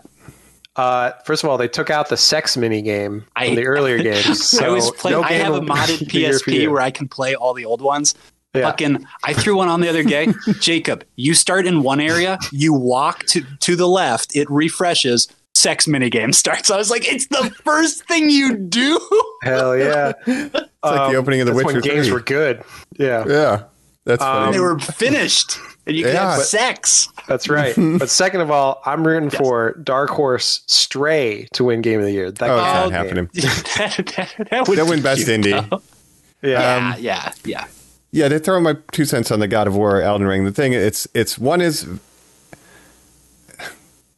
Uh, first of all, they took out the sex mini game I- from the earlier games. So I was playing. no I have a modded the year for PSP where I can play all the old ones. Yeah. Fucking, I threw one on the other day. Jacob, you start in one area, you walk to to the left, it refreshes. Sex minigame starts. I was like, it's the first thing you do. Hell yeah! It's like the opening of The That's Witcher when games 3. were good. Yeah, Yeah, that's Um, funny. they were finished, and you could Yeah, have but- sex. that's right. but second of all, I'm rooting for Dark Horse Stray to win Game of the Year. That oh, it's game- not happening. that, that, that would win best indie. though. Yeah, Yeah, yeah, yeah. Yeah, to throw my two cents on the God of War Elden Ring. The thing it's it's one is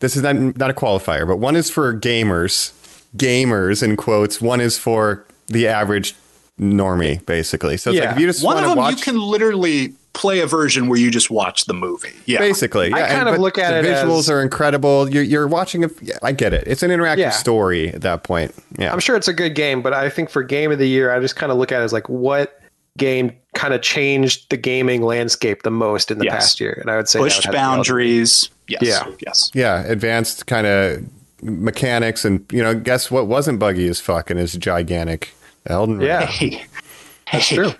this is not not a qualifier, but one is for gamers, gamers in quotes. One is for the average normie, basically. So it's Yeah. like if you just One of them, watch, you can literally play a version where you just watch the movie. Yeah, basically. I Yeah, kind and- of look at the it visuals as- are incredible. You're you're watching a. Yeah, I get it. It's an interactive Yeah. story at that point. Yeah, I'm sure it's a good game, but I think for Game of the Year, I just kind of look at it as like what game kind of changed the gaming landscape the most in the Yes. past year, and I would say that pushed would have to be Elden Ring. boundaries. Yes, Yeah. yes. yeah, advanced kind of mechanics, and you know, guess what wasn't buggy as fuck and is gigantic. Elden Ring. Yeah, Hey, that's hey, true.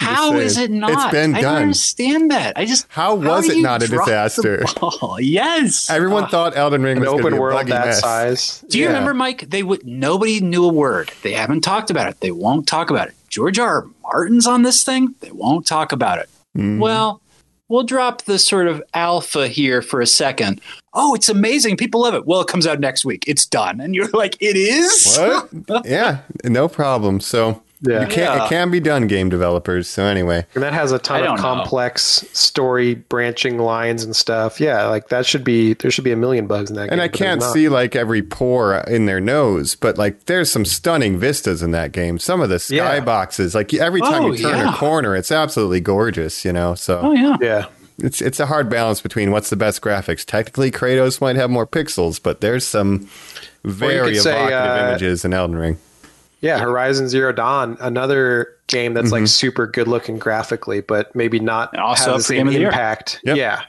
How saying. is it not? It's been I done. don't understand that. I just How was do it not a disaster? Yes. Everyone ah. thought Elden Ring was an open be a world buggy that mess. size. Do you Yeah. remember, Mike? They would. Nobody knew a word. They haven't talked about it. They won't talk about it. George R. Martin's on this thing. They won't talk about it. Mm-hmm. Well, we'll drop the sort of alpha here for a second. Oh, it's amazing. People love it. Well, it comes out next week. It's done, and you're like, it is. What? yeah, no problem. So Yeah. you can Yeah. it can be done, game developers. So anyway, And that has a ton don't of know. complex story branching lines and stuff. Yeah, like that should be there should be a million bugs in that game. and I can't see like every pore in their nose, but like there's some stunning vistas in that game. Some of the Yeah. skyboxes, like every time Oh, you turn yeah. a corner, it's absolutely gorgeous. You know, so Oh yeah. Yeah. it's it's a hard balance between what's the best graphics. Technically, Kratos might have more pixels, but there's some very say, evocative uh, images in Elden Ring. Yeah, Horizon Zero Dawn, another game that's Mm-hmm. like super good looking graphically, but maybe not And also have the same Game the impact. Yep. Yeah,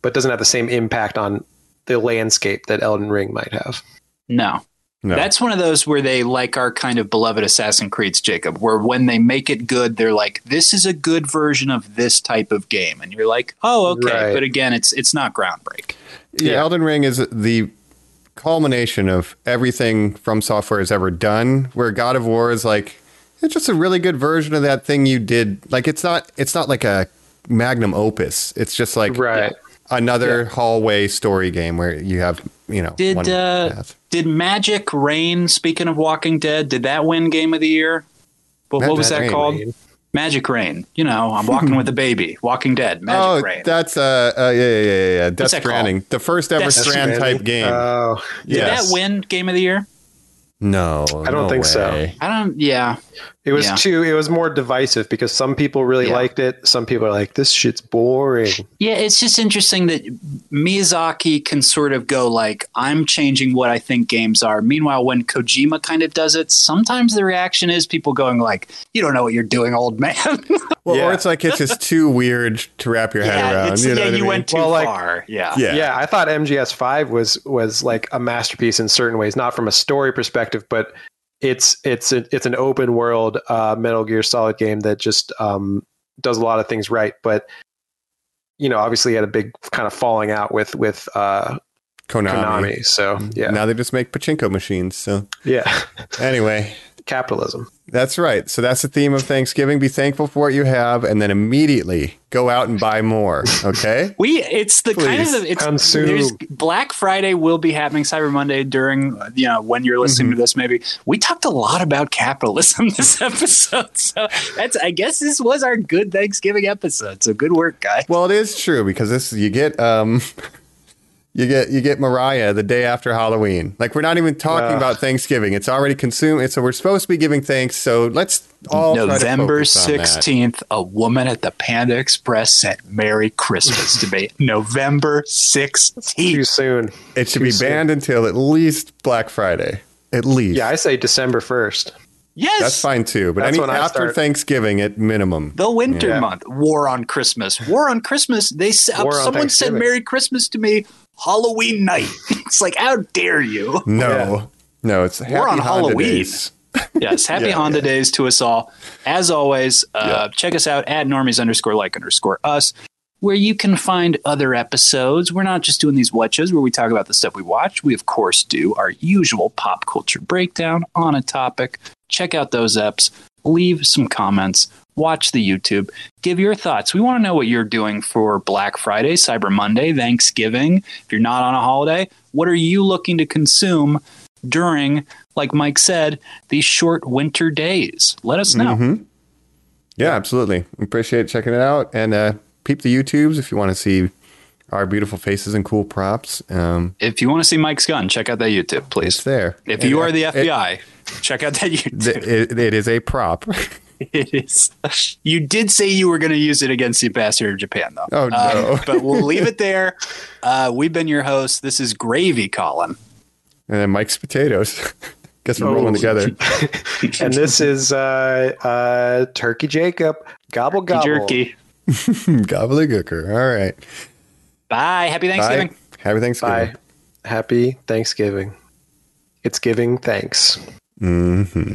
but doesn't have the same impact on the landscape that Elden Ring might have. No. No. That's one of those where they like our kind of beloved Assassin's Creeds, Jacob, where when they make it good, they're like, "This is a good version of this type of game," and you're like, "Oh, okay." Right. But again, it's it's not groundbreaking. Yeah, Elden Ring is the culmination of everything From Software has ever done. Where God of War is like it's just a really good version of that thing you did. Like it's not it's not like a magnum opus. It's just like Right. another hallway story game where you have you know Did one uh, path. did Magic Rain? Speaking of Walking Dead, did that win Game of the Year? But what was that Magic called? Rain. Magic Rain. You know, I'm walking with a baby. Walking Dead. Magic Oh, Rain. that's uh, uh yeah yeah yeah yeah. Death What's Stranding, the first ever Death Strand Stranding? type game. Oh, did that win Game of the Year? no, I don't no think so. I don't. Yeah. It was Yeah. too. It was more divisive because some people really Yeah. liked it. Some people are like, "This shit's boring." Yeah, it's just interesting that Miyazaki can sort of go like, "I'm changing what I think games are." Meanwhile, when Kojima kind of does it, sometimes the reaction is people going like, "You don't know what you're doing, old man." Well, Yeah. or it's like it's just too weird to wrap your head yeah, around. it's, You know yeah, what I you mean? went too Well, like- far. Yeah, Yeah. Yeah, I thought MGS Five was was like a masterpiece in certain ways, not from a story perspective, but it's it's a, it's an open world uh, Metal Gear Solid game that just um, does a lot of things right. But you know, obviously, had a big kind of falling out with with uh, Konami. Konami. So yeah, Now they just make pachinko machines. So yeah, anyway, capitalism. that's right. So that's the theme of Thanksgiving. Be thankful for what you have, and then immediately go out and buy more. Okay. We it's the kind Please, of it's consume. there's Black Friday will be happening Cyber Monday during you know when you're listening Mm-hmm. to this maybe we talked a lot about capitalism this episode so that's I guess this was our good Thanksgiving episode so good work guys Well, it is true because this you get um you get you get Mariah the day after Halloween. Like we're not even talking Ugh. about Thanksgiving. It's already consumed. It's, so we're supposed to be giving thanks. So let's all try November focus on that. 16th a woman at the Panda Express sent Merry Christmas to me November sixteenth. Too soon. It should Too be soon. banned until at least Black Friday. At least. Yeah, I say December first. yes That's fine too. But That's any after start. Thanksgiving at minimum. The winter Yeah. month, war on Christmas, war on Christmas. They War someone said "Merry Christmas" to me Halloween night. it's like, how dare you? No. No, it's happy We're on Honda Halloween. days. Yes, happy Yeah, Honda yeah. days to us all. As always, uh, check us out at normies underscore like underscore us, where you can find other episodes. We're not just doing these watches where we talk about the stuff we watch. We of course do our usual pop culture breakdown on a topic. Check out those eps. Leave some comments. Watch the YouTube. Give your thoughts. We want to know what you're doing for Black Friday, Cyber Monday, Thanksgiving. If you're not on a holiday, what are you looking to consume during, like Mike said, these short winter days? Let us know. Mm-hmm. Yeah, absolutely. Appreciate checking it out. And uh, peep the YouTubes if you want to see our beautiful faces and cool props. Um, If you want to see Mike's gun, check out that YouTube, it's please. there. If And you it- are the it- FBI, check out that YouTube. it, it is a prop. it is. You did say you were going to use it against the ambassador of Japan, though. Oh, no. Um, but we'll leave it there. Uh, we've been your hosts. This is Gravy Colin. and then Mike's potatoes. Guess we're rolling Oh. together. and this is uh, uh, Turkey Jacob. Gobble gobble. Jerky. Gobbledygooker. All right. Bye. Happy Thanksgiving. Bye. Happy Thanksgiving. Bye. Happy Thanksgiving. It's giving thanks. Mm-hmm.